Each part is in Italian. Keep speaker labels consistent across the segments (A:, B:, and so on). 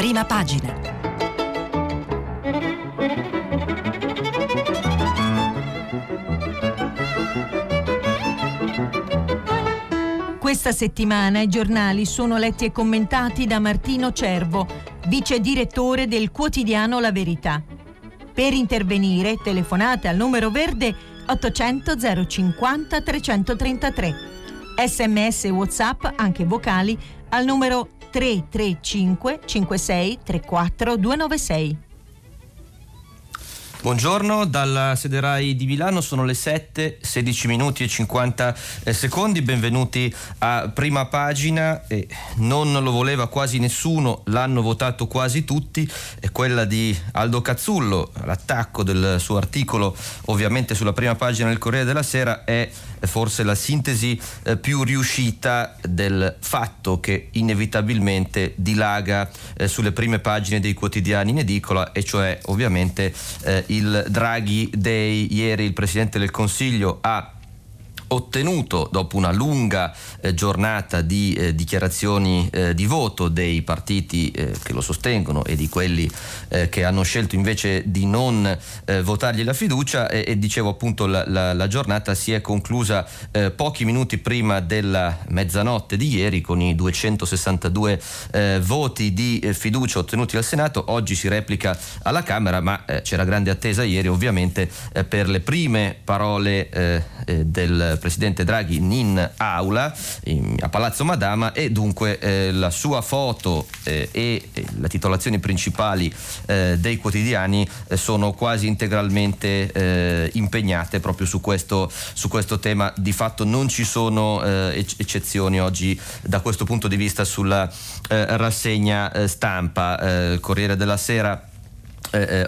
A: prima pagina. Questa settimana i giornali sono letti e commentati da Martino Cervo, vice direttore del quotidiano La Verità. Per intervenire telefonate al numero verde 800 050 333. Sms WhatsApp, anche vocali, al numero 335 56 34 296.
B: Buongiorno, dalla sede RAI di Milano sono le 7, 16 minuti e 50 eh, secondi, benvenuti a prima pagina, eh, non lo voleva quasi nessuno, l'hanno votato quasi tutti, è quella di Aldo Cazzullo, l'attacco del suo articolo ovviamente sulla prima pagina del Corriere della Sera è forse la sintesi eh, più riuscita del fatto che inevitabilmente dilaga eh, sulle prime pagine dei quotidiani. In edicola e cioè ovviamente eh, il Draghi Day. Ieri il Presidente del Consiglio ha ottenuto dopo una lunga eh, giornata di eh, dichiarazioni eh, di voto dei partiti eh, che lo sostengono e di quelli eh, che hanno scelto invece di non eh, votargli la fiducia. E, e dicevo appunto la, la, la, giornata si è conclusa pochi minuti prima della mezzanotte di ieri con i 262 voti di fiducia ottenuti al Senato, oggi si replica alla Camera ma c'era grande attesa ieri ovviamente per le prime parole del Presidente Draghi in aula in, a Palazzo Madama e dunque eh, la sua foto eh, e, le titolazioni principali eh, dei quotidiani eh, sono quasi integralmente eh, impegnate proprio su questo, su questo, tema. Di fatto non ci sono eh, eccezioni oggi da questo punto di vista sulla rassegna stampa. Corriere della Sera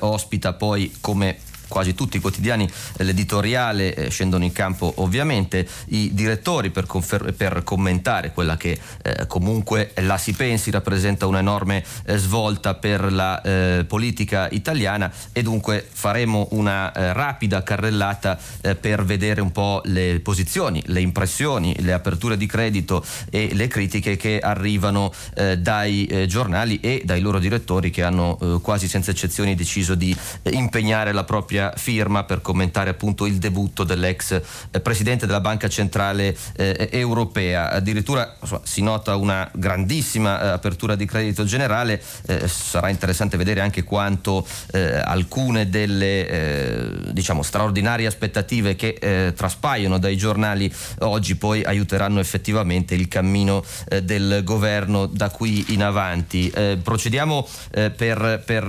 B: ospita poi come quasi tutti i quotidiani l'editoriale eh, scendono in campo ovviamente. I direttori per, confer- per commentare quella che eh, comunque la si pensi rappresenta un'enorme eh, svolta per la eh, politica italiana. E dunque faremo una eh, rapida carrellata eh, per vedere un po' le posizioni, le impressioni, le aperture di credito e le critiche che arrivano dai giornali e dai loro direttori che hanno quasi senza eccezioni deciso di impegnare la propria propria firma per commentare appunto il debutto dell'ex eh, presidente della Banca Centrale eh, Europea. Addirittura insomma, si nota una grandissima eh, apertura di credito generale, eh, sarà interessante vedere anche quanto eh, alcune delle eh, diciamo straordinarie aspettative che traspaiono dai giornali oggi poi aiuteranno effettivamente il cammino del governo da qui in avanti. procediamo per, per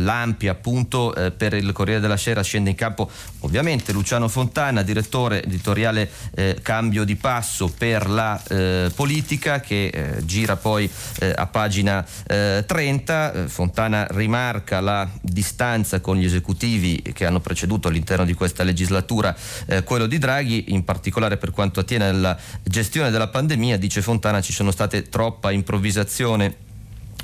B: l'ampia appunto per il Corriere della Sera scende in campo ovviamente Luciano Fontana, direttore editoriale eh, Cambio di Passo per la eh, politica che eh, gira poi eh, a pagina 30. Eh, Fontana rimarca la distanza con gli esecutivi che hanno preceduto all'interno di questa legislatura quello di Draghi, in particolare per quanto attiene alla gestione della pandemia, dice Fontana ci sono state troppa improvvisazione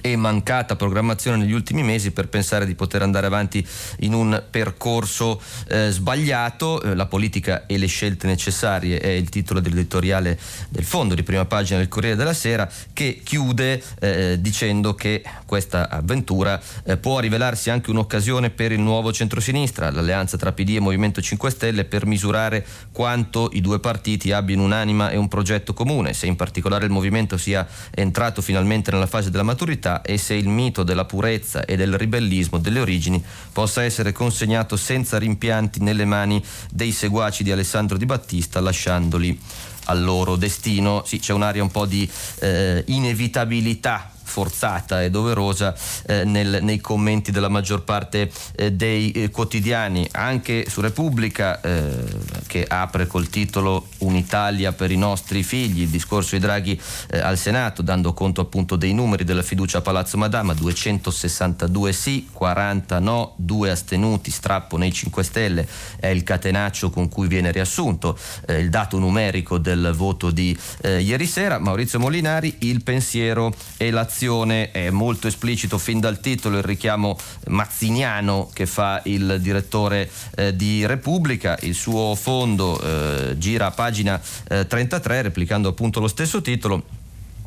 B: e mancata programmazione negli ultimi mesi per pensare di poter andare avanti in un percorso eh, sbagliato. Eh, la politica e le scelte necessarie è il titolo dell'editoriale del fondo di prima pagina del Corriere della Sera che chiude eh, dicendo che questa avventura eh, può rivelarsi anche un'occasione per il nuovo centrosinistra, l'alleanza tra PD e Movimento 5 Stelle per misurare quanto i due partiti abbiano un'anima e un progetto comune, se in particolare il movimento sia entrato finalmente nella fase della maturità verità e se il mito della purezza e del ribellismo delle origini possa essere consegnato senza rimpianti nelle mani dei seguaci di Alessandro Di Battista lasciandoli al loro destino. Sì, c'è un'aria un po' di eh, inevitabilità forzata e doverosa eh, nel, nei commenti della maggior parte eh, dei eh, quotidiani, anche su Repubblica eh, che apre col titolo Un'Italia per i nostri figli, il discorso di Draghi eh, al Senato, dando conto appunto dei numeri della fiducia a Palazzo Madama, 262 sì, 40 no, 2 astenuti, strappo nei 5 Stelle, è il catenaccio con cui viene riassunto eh, il dato numerico del voto di ieri sera. Maurizio Molinari, il pensiero e l'azione narrazione è molto esplicito fin dal titolo il richiamo mazziniano che fa il direttore eh, di Repubblica, il suo fondo eh, gira a pagina eh, 33 replicando appunto lo stesso titolo.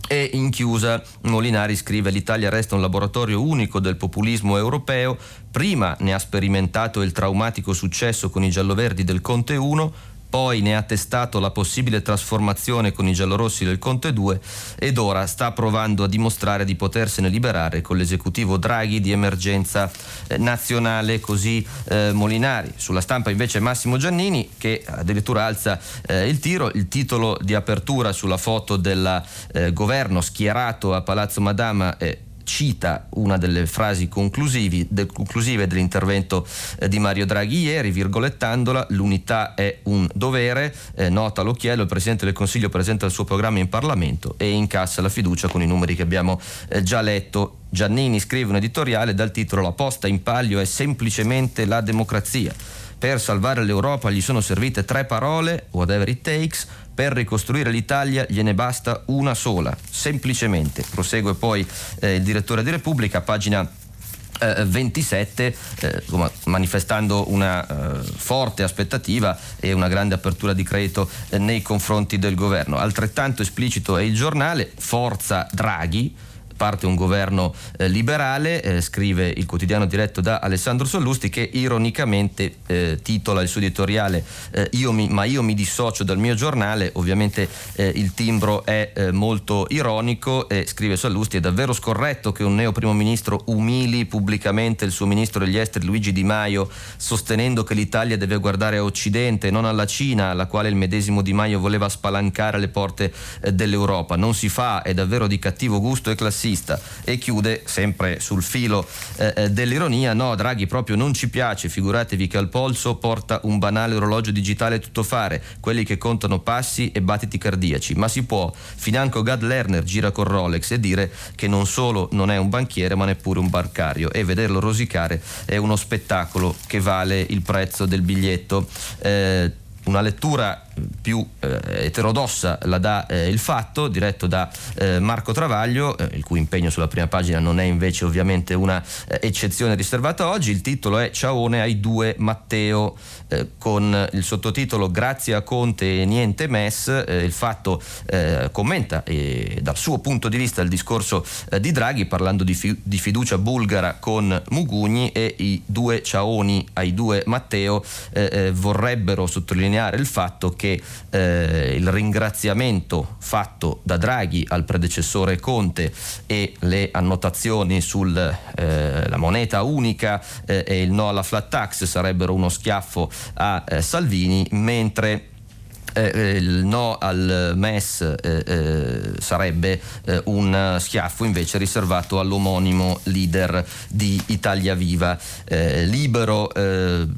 B: E in chiusa Molinari scrive l'Italia resta un laboratorio unico del populismo europeo, prima ne ha sperimentato il traumatico successo con i gialloverdi del Conte 1, poi ne ha testato la possibile trasformazione con i giallorossi del Conte 2 ed ora sta provando a dimostrare di potersene liberare con l'esecutivo Draghi di emergenza eh, nazionale, così eh, Molinari. Sulla stampa invece Massimo Giannini che addirittura alza eh, il tiro, il titolo di apertura sulla foto del eh, governo schierato a Palazzo Madama è cita una delle frasi del, conclusive dell'intervento eh, di Mario Draghi ieri, virgolettandola, l'unità è un dovere, eh, nota l'occhiello, il Presidente del Consiglio presenta il suo programma in Parlamento e incassa la fiducia con i numeri che abbiamo eh, già letto. Giannini scrive un editoriale dal titolo La posta in palio è semplicemente la democrazia. Per salvare l'Europa gli sono servite tre parole, whatever it takes, per ricostruire l'Italia gliene basta una sola, semplicemente. Prosegue poi eh, il direttore di Repubblica, pagina 27 eh, eh manifestando una eh, forte aspettativa e una grande apertura di credito eh, nei confronti del governo. Altrettanto esplicito è il giornale Forza Draghi parte un governo eh, liberale, eh, scrive il quotidiano diretto da Alessandro Sollusti che ironicamente eh, titola il suo editoriale eh, io mi, Ma io mi dissocio dal mio giornale, ovviamente eh, il timbro è eh, molto ironico e scrive Sollusti è davvero scorretto che un neo primo ministro umili pubblicamente il suo ministro degli esteri Luigi Di Maio sostenendo che l'Italia deve guardare a Occidente, non alla Cina alla quale il medesimo Di Maio voleva spalancare le porte dell'Europa. Non si fa, è davvero di cattivo gusto e classista classista e chiude sempre sul filo eh, eh, dell'ironia, no Draghi proprio non ci piace, figuratevi che al polso porta un banale orologio digitale tutto fare, quelli che contano passi e battiti cardiaci, ma si può, financo Gad Lerner gira con Rolex e dire che non solo non è un banchiere ma neppure un bancario e vederlo rosicare è uno spettacolo che vale il prezzo del biglietto. Eh, una lettura più eh, eterodossa la dà eh, il fatto, diretto da eh, Marco Travaglio, eh, il cui impegno sulla prima pagina non è invece ovviamente una eh, eccezione riservata oggi. Il titolo è Ciaone ai due Matteo, eh, con il sottotitolo Grazie a Conte e niente MES. il fatto commenta dal suo punto di vista il discorso di Draghi parlando di, fi- di, fiducia bulgara con Mugugni e i due Ciaoni ai due Matteo vorrebbero sottolineare il fatto che che eh, il ringraziamento fatto da Draghi al predecessore Conte e le annotazioni sulla eh, moneta unica eh, e il no alla flat tax sarebbero uno schiaffo a eh, Salvini, mentre eh, eh, il no al MES eh, eh, sarebbe eh, un schiaffo invece riservato all'omonimo leader di Italia Viva. Libero,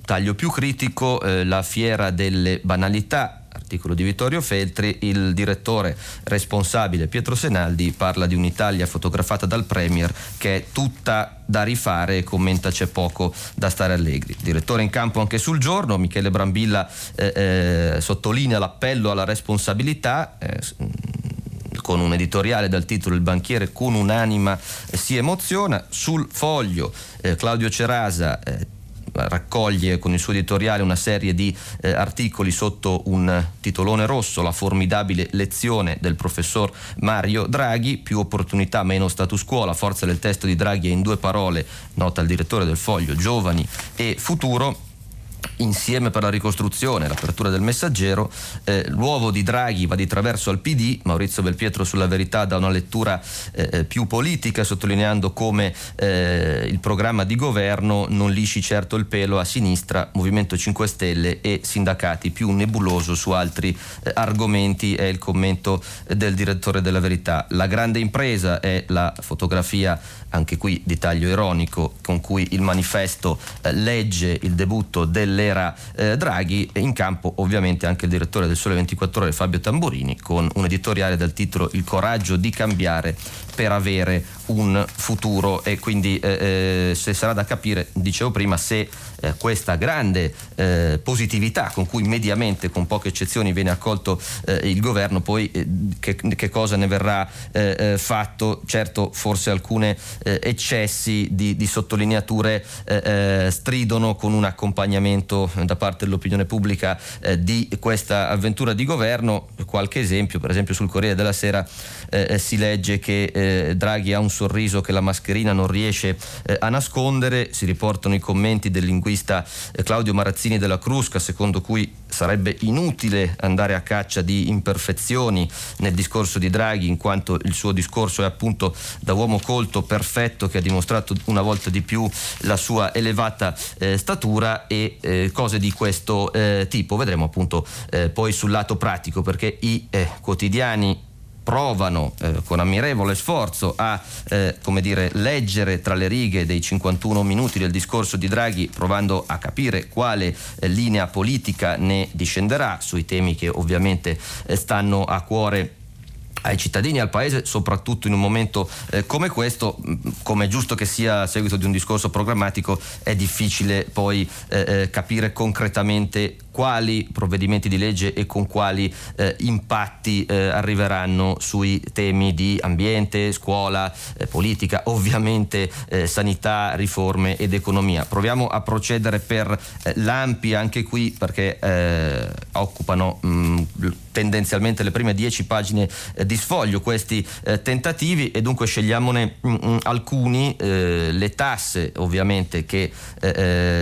B: taglio più critico, la fiera delle banalità articolo di Vittorio Feltri, il direttore responsabile Pietro Senaldi parla di un'Italia fotografata dal Premier che è tutta da rifare e commenta c'è poco da stare allegri. Direttore in campo anche sul giorno, Michele Brambilla eh, eh, sottolinea l'appello alla responsabilità. Eh, con un editoriale dal titolo Il banchiere con un'anima eh, si emoziona. Sul foglio eh, Claudio Cerasa eh, raccoglie con il suo editoriale una serie di eh, articoli sotto un titolone rosso, la formidabile lezione del professor Mario Draghi, più opportunità, meno status quo, la forza del testo di Draghi è in due parole, nota il direttore del foglio, giovani e futuro insieme per la ricostruzione, l'apertura del messaggero, eh, l'uovo di Draghi va di traverso al PD, Maurizio Belpietro sulla verità dà una lettura eh, eh, più politica sottolineando come eh, il programma di governo non lisci certo il pelo a sinistra, Movimento 5 Stelle e sindacati, più nebuloso su altri eh, argomenti è il commento del direttore della verità. La grande impresa è la fotografia anche qui di taglio ironico, con cui il manifesto eh, legge il debutto dell'era eh, Draghi, in campo ovviamente anche il direttore del Sole 24 Ore Fabio Tamburini con un editoriale dal titolo Il coraggio di cambiare per avere un futuro e quindi eh, eh, se sarà da capire, dicevo prima, se eh, questa grande eh, positività con cui mediamente, con poche eccezioni, viene accolto eh, il governo, poi eh, che, che, cosa ne verrà fatto? Certo, forse alcune eccessi di, di sottolineature stridono con un accompagnamento da parte dell'opinione pubblica di questa avventura di governo. Qualche esempio, per esempio sul Corriere della Sera si legge che eh, Draghi ha un sorriso che la mascherina non riesce eh, a nascondere, si riportano i commenti del linguista eh, Claudio Marazzini della Crusca, secondo cui sarebbe inutile andare a caccia di imperfezioni nel discorso di Draghi, in quanto il suo discorso è appunto da uomo colto, perfetto, che ha dimostrato una volta di più la sua elevata eh, statura e eh, cose di questo eh, tipo. Vedremo appunto poi sul lato pratico, perché i quotidiani provano eh, con ammirevole sforzo a eh, dire, leggere tra le righe dei 51 minuti del discorso di Draghi, provando a capire quale eh, linea politica ne discenderà sui temi che ovviamente eh, stanno a cuore ai cittadini al Paese, soprattutto in un momento eh, come questo, mm, come è giusto che sia a seguito di un discorso programmatico, è difficile poi eh, eh capire concretamente quali provvedimenti di legge e con quali eh, impatti eh, arriveranno sui temi di ambiente, scuola, eh, politica, ovviamente eh, sanità, riforme ed economia. Proviamo a procedere per eh, l'ampi anche qui perché eh, occupano mh, mm, tendenzialmente le prime dieci pagine di sfoglio questi tentativi e dunque scegliamone mh, mm, mh, mm, alcuni, le tasse ovviamente che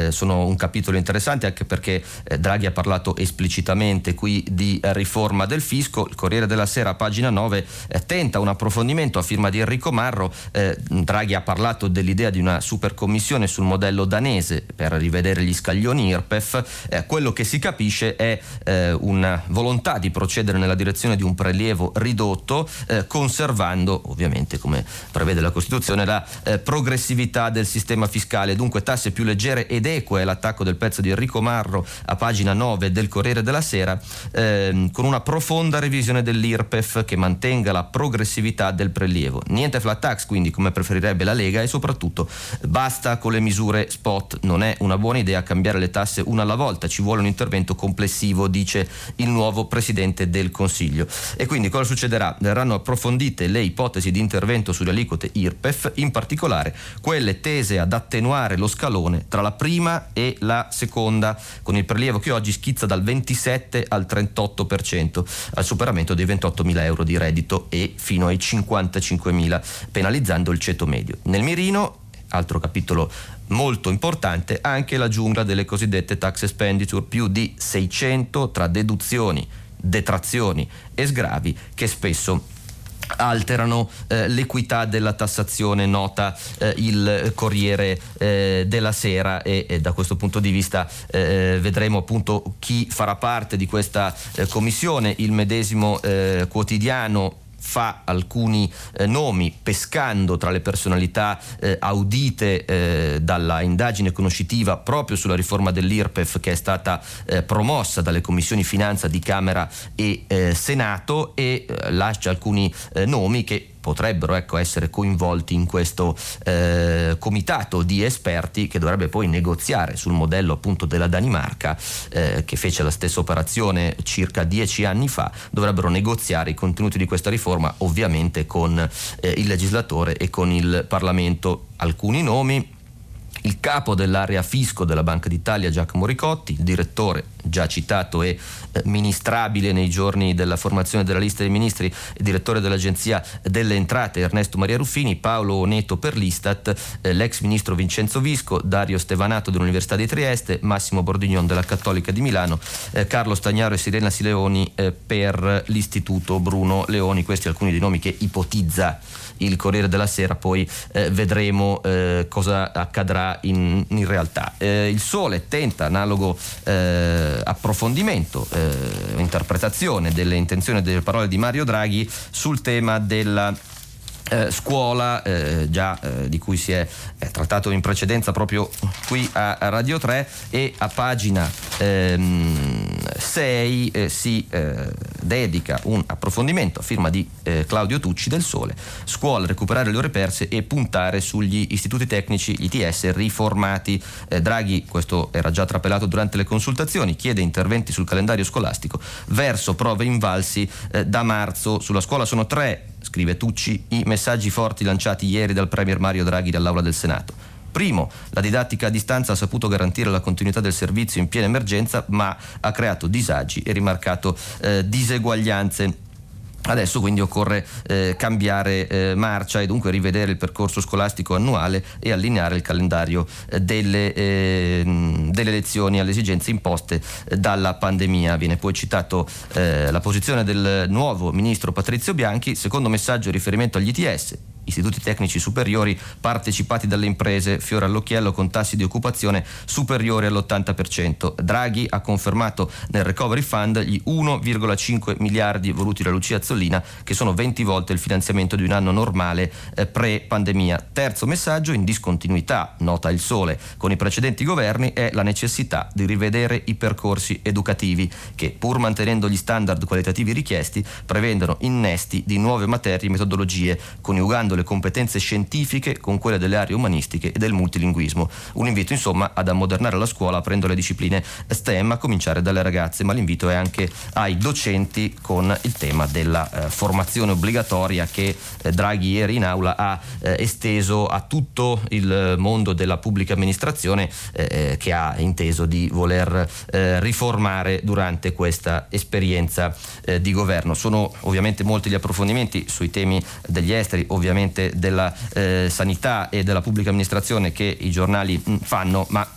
B: sono un capitolo interessante anche perché Draghi Draghi ha parlato esplicitamente qui di riforma del fisco. Il Corriere della Sera, pagina 9, eh, tenta un approfondimento a firma di Enrico Marro. Eh, Draghi ha parlato dell'idea di una supercommissione sul modello danese per rivedere gli scaglioni IRPEF. Eh, quello che si capisce è eh, una volontà di procedere nella direzione di un prelievo ridotto, eh, conservando ovviamente, come prevede la Costituzione, la eh, progressività del sistema fiscale. Dunque tasse più leggere ed eque è l'attacco del pezzo di Enrico Marro a pagina 9 del Corriere della Sera, ehm, con una profonda revisione dell'IRPEF che mantenga la progressività del prelievo. Niente flat tax, quindi come preferirebbe la Lega e soprattutto basta con le misure spot. Non è una buona idea cambiare le tasse una alla volta, ci vuole un intervento complessivo, dice il nuovo Presidente del Consiglio. E quindi cosa succederà? Verranno approfondite le ipotesi di intervento sulle aliquote IRPEF, in particolare quelle tese ad attenuare lo scalone tra la prima e la seconda, con il prelievo che oggi oggi schizza dal 27 al 38% al superamento dei 28.000 euro di reddito e fino ai 55.000 penalizzando il ceto medio. Nel mirino, altro capitolo molto importante, anche la giungla delle cosiddette tax expenditure, più di 600 tra deduzioni, detrazioni e sgravi che spesso alterano eh, l'equità della tassazione, nota eh, il Corriere eh, della Sera e, e, da questo punto di vista eh, vedremo appunto chi farà parte di questa eh, commissione, il medesimo eh, quotidiano fa alcuni eh, nomi pescando tra le personalità eh, audite eh, dalla indagine conoscitiva proprio sulla riforma dell'IRPEF che è stata eh, promossa dalle commissioni finanza di Camera e eh, Senato e eh, lascia alcuni nomi che potrebbero ecco, essere coinvolti in questo eh, comitato di esperti che dovrebbe poi negoziare sul modello appunto della Danimarca eh, che fece la stessa operazione circa dieci anni fa, dovrebbero negoziare i contenuti di questa riforma ovviamente con eh, il legislatore e con il Parlamento. Alcuni nomi, il capo dell'area fisco della Banca d'Italia Giacomo Ricotti, il direttore già citato e eh, ministrabile nei giorni della formazione della lista dei ministri, direttore dell'Agenzia delle Entrate Ernesto Maria Ruffini, Paolo Oneto per l'Istat, eh, l'ex ministro Vincenzo Visco, Dario Stevanato dell'Università di Trieste, Massimo Bordignon della Cattolica di Milano, eh, Carlo Stagnaro e Sirena Sileoni per l'Istituto Bruno Leoni, questi alcuni dei nomi che ipotizza il Corriere della Sera, poi eh, vedremo eh, cosa accadrà in, in realtà. Eh, il Sole tenta analogo eh, approfondimento, eh, interpretazione delle intenzioni e delle parole di Mario Draghi sul tema della eh, scuola, eh, già eh, di cui si è trattato in precedenza proprio qui a, a Radio 3 e a pagina 6 ehm, eh, si eh, dedica un approfondimento a firma di eh, Claudio Tucci del Sole, scuola, recuperare le ore perse e puntare sugli istituti tecnici ITS riformati. Draghi, questo era già trapelato durante le consultazioni, chiede interventi sul calendario scolastico verso prove invalsi da marzo. Sulla scuola sono tre scrive Tucci, i messaggi forti lanciati ieri dal Premier Mario Draghi dall'Aula del Senato. Primo, la didattica a distanza ha saputo garantire la continuità del servizio in piena emergenza, ma ha creato disagi e rimarcato eh, diseguaglianze Adesso quindi occorre eh, cambiare eh, marcia e dunque rivedere il percorso scolastico annuale e allineare il calendario eh, delle, ehm, delle, lezioni alle esigenze imposte eh, dalla pandemia. Viene poi citato eh, la posizione del nuovo ministro Patrizio Bianchi, secondo messaggio in riferimento agli ITS istituti tecnici superiori partecipati dalle imprese, fiore all'occhiello con tassi di occupazione superiori all'80%. Draghi ha confermato nel Recovery Fund gli 1,5 miliardi voluti da Lucia Zollina, che sono 20 volte il finanziamento di un anno normale eh, pre-pandemia. Terzo messaggio, in discontinuità, nota il Sole, con i precedenti governi, è la necessità di rivedere i percorsi educativi che, pur mantenendo gli standard qualitativi richiesti, prevedono innesti di nuove materie e metodologie, coniugando le competenze scientifiche con quelle delle aree umanistiche e del multilinguismo. Un invito insomma ad ammodernare la scuola aprendo le discipline STEM a cominciare dalle ragazze, ma l'invito è anche ai docenti con il tema della eh, formazione obbligatoria che eh, Draghi ieri in aula ha eh, esteso a tutto il mondo della pubblica amministrazione eh, eh, che ha inteso di voler eh, riformare durante questa esperienza di governo. Sono ovviamente molti gli approfondimenti sui temi degli esteri, ovviamente ovviamente della eh, sanità e della pubblica amministrazione che i giornali mh, fanno, ma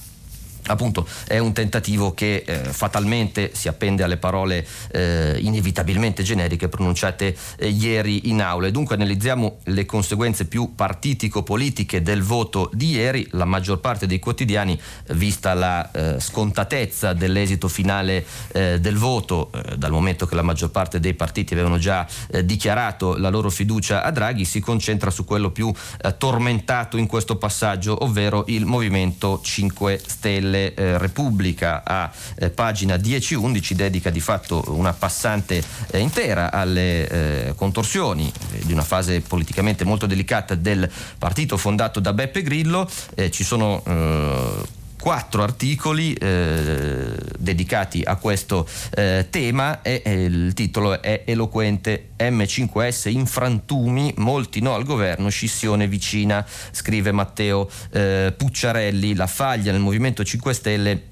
B: appunto è un tentativo che eh, fatalmente si appende alle parole eh, inevitabilmente generiche pronunciate eh, ieri in aula. E dunque analizziamo le conseguenze più partitico-politiche del voto di ieri la maggior parte dei quotidiani vista la eh, scontatezza dell'esito finale eh, del voto eh, dal momento che la maggior parte dei partiti avevano già dichiarato la loro fiducia a Draghi si concentra su quello più tormentato in questo passaggio ovvero il Movimento 5 Stelle delle eh, Repubblica a eh, pagina 10-11 dedica di fatto una passante eh, intera alle eh, contorsioni eh, di una fase politicamente molto delicata del partito fondato da Beppe Grillo. Eh, ci sono quattro articoli eh, dedicati a questo eh, tema e eh, il titolo è eloquente M5S in frantumi, molti no al governo, scissione vicina, scrive Matteo eh, Pucciarelli, la faglia nel Movimento 5 Stelle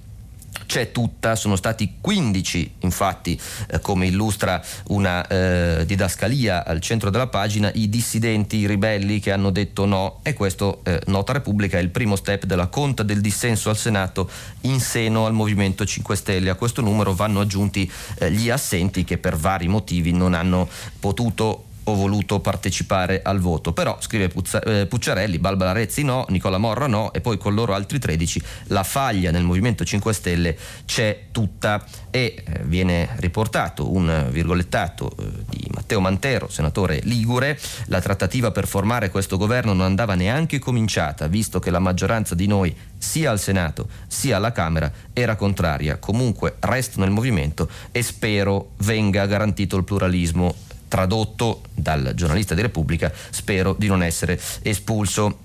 B: c'è tutta, sono stati 15 infatti eh, come illustra una eh, didascalia al centro della pagina i dissidenti, i ribelli che hanno detto no e questo eh, Nota Repubblica è il primo step della conta del dissenso al Senato in seno al Movimento 5 Stelle. A questo numero vanno aggiunti eh, gli assenti che per vari motivi non hanno potuto ho voluto partecipare al voto. Però, scrive Puzza, eh, Pucciarelli, Balbala Rezzi no, Nicola Morra no e poi con loro altri 13 la faglia nel Movimento 5 Stelle c'è tutta e eh, viene riportato un virgolettato eh, di Matteo Mantero, senatore Ligure, la trattativa per formare questo governo non andava neanche cominciata, visto che la maggioranza di noi sia al Senato sia alla Camera era contraria. Comunque resto nel movimento e spero venga garantito il pluralismo tradotto dal giornalista di Repubblica, spero di non essere espulso.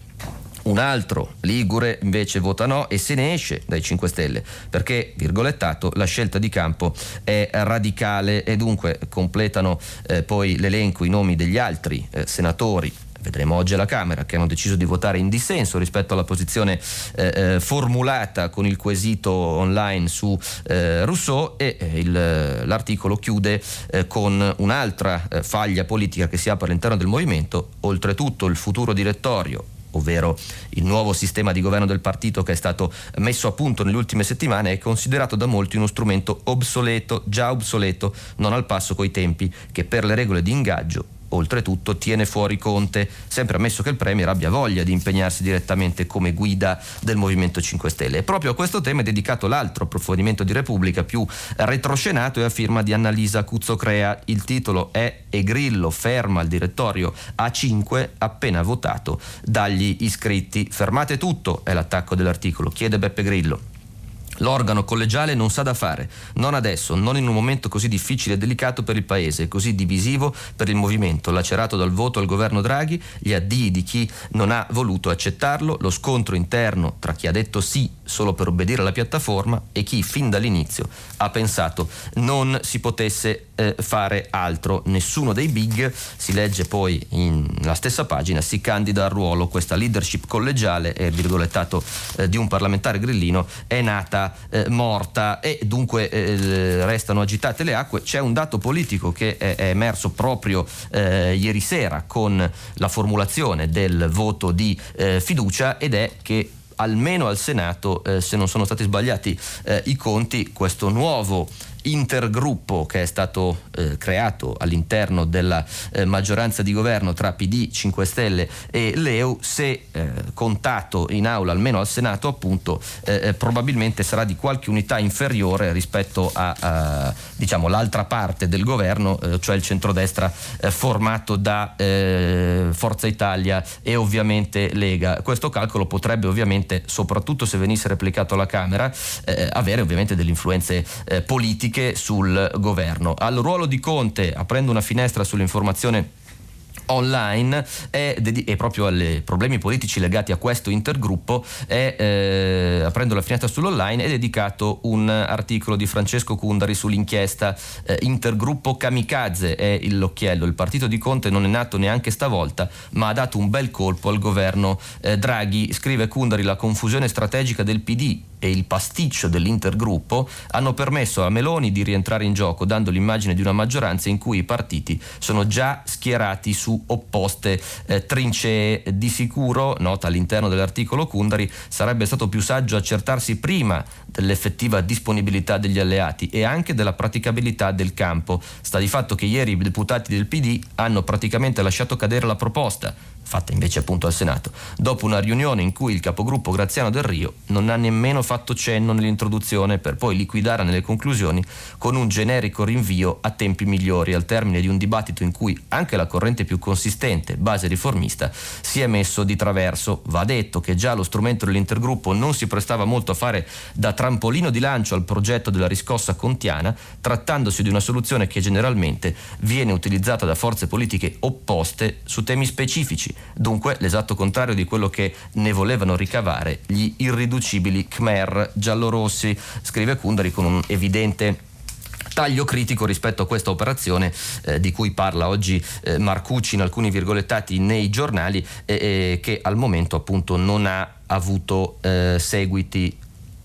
B: Un altro, Ligure, invece vota no e se ne esce dai 5 Stelle perché, virgolettato, la scelta di campo è radicale e dunque completano eh, poi l'elenco i nomi degli altri eh, senatori vedremo oggi alla Camera, che hanno deciso di votare in dissenso rispetto alla posizione eh, eh, formulata con il quesito online su eh, Rousseau e eh, il, l'articolo chiude eh, con un'altra eh, faglia politica che si apre all'interno del movimento, oltretutto il futuro direttorio ovvero il nuovo sistema di governo del partito che è stato messo a punto nelle ultime settimane, è considerato da molti uno strumento obsoleto, già obsoleto, non al passo coi tempi, che per le regole di ingaggio oltretutto tiene fuori Conte, sempre ammesso che il Premier abbia voglia di impegnarsi direttamente come guida del Movimento 5 Stelle. E proprio a questo tema è dedicato l'altro approfondimento di Repubblica più retroscenato e a firma di Annalisa Cuzzocrea. Il titolo è E Grillo ferma il direttorio A5 appena votato dagli iscritti. Fermate tutto è l'attacco dell'articolo, chiede Beppe Grillo. L'organo collegiale non sa da fare, non adesso, non in un momento così difficile e delicato per il Paese, così divisivo per il movimento, lacerato dal voto al governo Draghi, gli addii di chi non ha voluto accettarlo, lo scontro interno tra chi ha detto sì solo per obbedire alla piattaforma e chi fin dall'inizio ha pensato non si potesse eh, fare altro. Nessuno dei big, si legge poi nella stessa pagina, si candida al ruolo. Questa leadership collegiale, è virgolettato eh, di un parlamentare grillino, è nata eh, morta e dunque eh, restano agitate le acque. C'è un dato politico che è, è emerso proprio eh, ieri sera con la formulazione del voto di eh, fiducia ed è che almeno al Senato, eh, se non sono stati sbagliati eh, i conti, questo nuovo intergruppo che è stato eh, creato all'interno della eh, maggioranza di governo tra PD, 5 Stelle e Leu, se eh, contato in aula almeno al Senato appunto eh, eh, probabilmente sarà di qualche unità inferiore rispetto a, a diciamo, l'altra parte del governo, eh, cioè il centrodestra formato da Forza Italia e ovviamente Lega. Questo calcolo potrebbe ovviamente, soprattutto se venisse replicato alla Camera, avere ovviamente delle influenze politiche critiche sul governo. Al ruolo di Conte, aprendo una finestra sull'informazione online è, e proprio ai problemi politici legati a questo intergruppo è, eh, aprendo la finestra sull'online è dedicato un articolo di Francesco Cundari sull'inchiesta eh, intergruppo Kamikaze è l'occhiello il partito di Conte non è nato neanche stavolta ma ha dato un bel colpo al governo eh, Draghi scrive Cundari la confusione strategica del PD e il pasticcio dell'intergruppo hanno permesso a Meloni di rientrare in gioco dando l'immagine di una maggioranza in cui i partiti sono già schierati su opposte eh, trincee. Di sicuro, nota all'interno dell'articolo Kundari, sarebbe stato più saggio accertarsi prima dell'effettiva disponibilità degli alleati e anche della praticabilità del campo. Sta di fatto che ieri i deputati del PD hanno praticamente lasciato cadere la proposta fatta invece appunto al Senato, dopo una riunione in cui il capogruppo Graziano Del Rio non ha nemmeno fatto cenno nell'introduzione per poi liquidare nelle conclusioni con un generico rinvio a tempi migliori al termine di un dibattito in cui anche la corrente più consistente, base riformista, si è messo di traverso. Va detto che già lo strumento dell'intergruppo non si prestava molto a fare da trampolino di lancio al progetto della riscossa contiana, trattandosi di una soluzione che generalmente viene utilizzata da forze politiche opposte su temi specifici dunque l'esatto contrario di quello che ne volevano ricavare gli irriducibili Khmer giallorossi, scrive Kundari con un evidente taglio critico rispetto a questa operazione eh, di cui parla oggi eh, Marcucci in alcuni virgolettati nei giornali eh, che al momento appunto non ha avuto eh, seguiti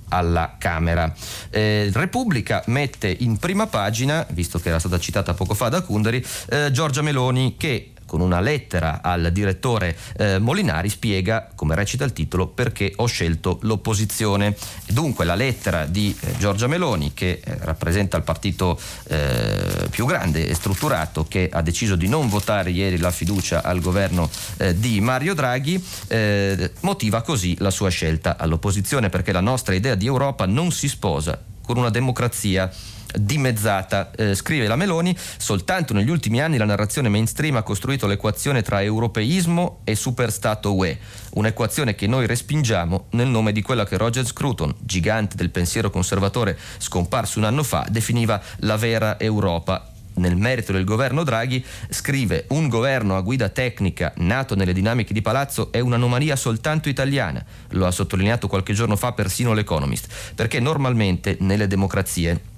B: alla Camera. Eh, Repubblica mette in prima pagina, visto che era stata citata poco fa da Kunderi, eh, Giorgia Meloni che con una lettera al direttore eh, Molinari spiega, come recita il titolo, perché ho scelto l'opposizione. Dunque la lettera di eh, Giorgia Meloni, che eh, rappresenta il partito eh, più grande e strutturato, che ha deciso di non votare ieri la fiducia al governo eh, di Mario Draghi, eh, motiva così la sua scelta all'opposizione, perché la nostra idea di Europa non si sposa con una democrazia dimezzata. Eh, scrive la Meloni, soltanto negli ultimi anni la narrazione mainstream ha costruito l'equazione tra europeismo e superstato UE, un'equazione che noi respingiamo nel nome di quella che Roger Scruton, gigante del pensiero conservatore scomparso un anno fa, definiva la vera Europa nel merito del governo Draghi, scrive un governo a guida tecnica nato nelle dinamiche di palazzo è un'anomalia soltanto italiana, lo ha sottolineato qualche giorno fa persino l'Economist, perché normalmente nelle democrazie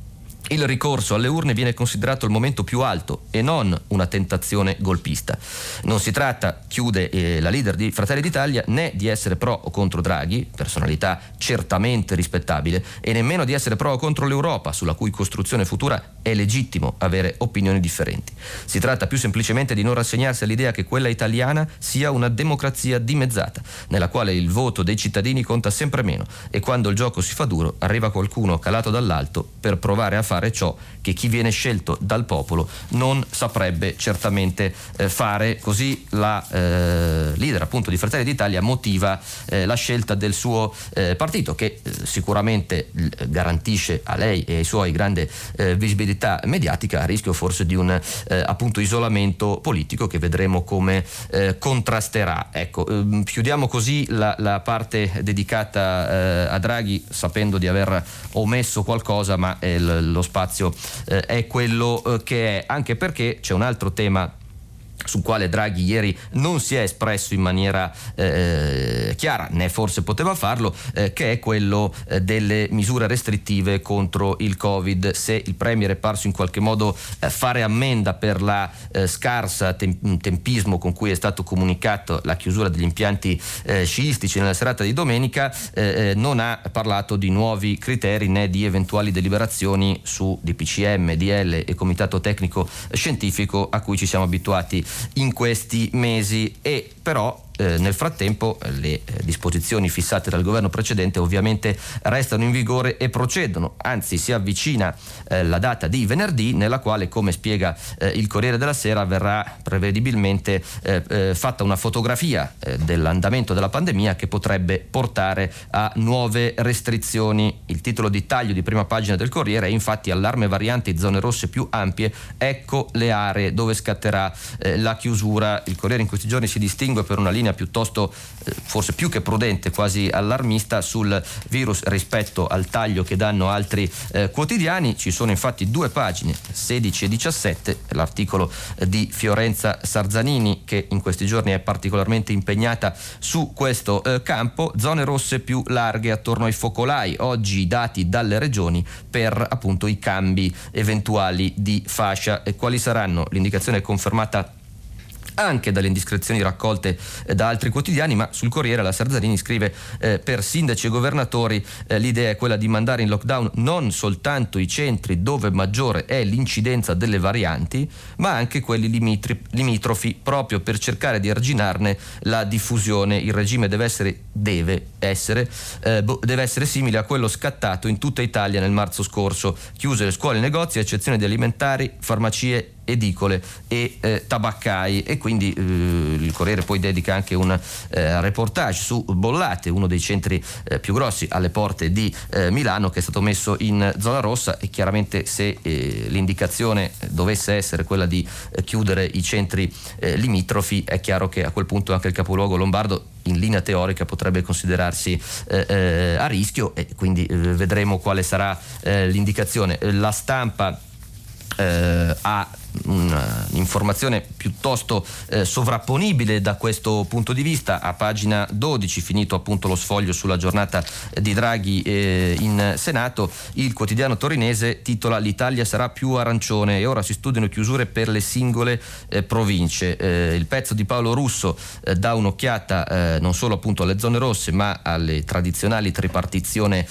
B: il ricorso alle urne viene considerato il momento più alto e non una tentazione golpista. Non si tratta, chiude eh, la leader di Fratelli d'Italia, né di essere pro o contro Draghi, personalità certamente rispettabile, e nemmeno di essere pro o contro l'Europa, sulla cui costruzione futura è legittimo avere opinioni differenti. Si tratta più semplicemente di non rassegnarsi all'idea che quella italiana sia una democrazia dimezzata, nella quale il voto dei cittadini conta sempre meno e quando il gioco si fa duro arriva qualcuno calato dall'alto per provare a fare ciò che chi viene scelto dal popolo non saprebbe certamente eh, fare. Così la eh, leader appunto di Fratelli d'Italia motiva eh, la scelta del suo eh, partito che eh, sicuramente garantisce a lei e ai suoi grande eh, visibilità mediatica a rischio forse di un appunto isolamento politico che vedremo come contrasterà. Ecco, ehm, chiudiamo così la, la parte dedicata a Draghi sapendo di aver omesso qualcosa ma lo spazio eh, è quello eh, che è, anche perché c'è un altro tema sul quale Draghi ieri non si è espresso in maniera eh, chiara, né forse poteva farlo, eh, che è quello eh, delle misure restrittive contro il Covid. Se il Premier è parso in qualche modo eh, fare ammenda per la eh, scarsa tem- tempismo con cui è stato comunicato la chiusura degli impianti eh, sciistici nella serata di domenica, non ha parlato di nuovi criteri né di eventuali deliberazioni su DPCM, DL e Comitato Tecnico Scientifico a cui ci siamo abituati in questi mesi. E però eh, nel frattempo eh, le eh, disposizioni fissate dal governo precedente ovviamente restano in vigore e procedono, anzi si avvicina eh, la data di venerdì nella quale, come spiega eh, il Corriere della Sera, verrà prevedibilmente fatta una fotografia dell'andamento della pandemia che potrebbe portare a nuove restrizioni. Il titolo di taglio di prima pagina del Corriere è infatti allarme varianti zone rosse più ampie, ecco le aree dove scatterà la chiusura. Il Corriere in questi giorni si distingue per una linea linea piuttosto eh, forse più che prudente, quasi allarmista sul virus rispetto al taglio che danno altri eh, quotidiani. Ci sono infatti due pagine, 16 e 17, l'articolo eh, di Fiorenza Sarzanini che in questi giorni è particolarmente impegnata su questo eh, campo, zone rosse più larghe attorno ai focolai, oggi dati dalle regioni per appunto i cambi eventuali di fascia e quali saranno? L'indicazione confermata anche dalle indiscrezioni raccolte eh, da altri quotidiani, ma sul Corriere la Sarzarini scrive eh, per sindaci e governatori eh, l'idea è quella di mandare in lockdown non soltanto i centri dove maggiore è l'incidenza delle varianti, ma anche quelli limitri, limitrofi proprio per cercare di arginarne la diffusione. Il regime deve essere, deve essere, eh, deve essere simile a quello scattato in tutta Italia nel marzo scorso. Chiuse le scuole e negozi, a eccezione di alimentari, farmacie edicole e eh, tabaccai e quindi eh, il Corriere poi dedica anche un eh, reportage su Bollate, uno dei centri eh, più grossi alle porte di eh, Milano che è stato messo in zona rossa e chiaramente se eh, l'indicazione dovesse essere quella di chiudere i centri limitrofi è chiaro che a quel punto anche il capoluogo lombardo in linea teorica potrebbe considerarsi eh, eh, a rischio e quindi eh, vedremo quale sarà l'indicazione. La stampa ha un'informazione piuttosto eh, sovrapponibile da questo punto di vista. A pagina 12, finito appunto lo sfoglio sulla giornata di Draghi eh, in Senato, il quotidiano torinese titola L'Italia sarà più arancione e ora si studiano chiusure per le singole eh, province. Eh, il pezzo di Paolo Russo eh, dà un'occhiata eh, non solo appunto alle zone rosse ma alle tradizionali tripartizione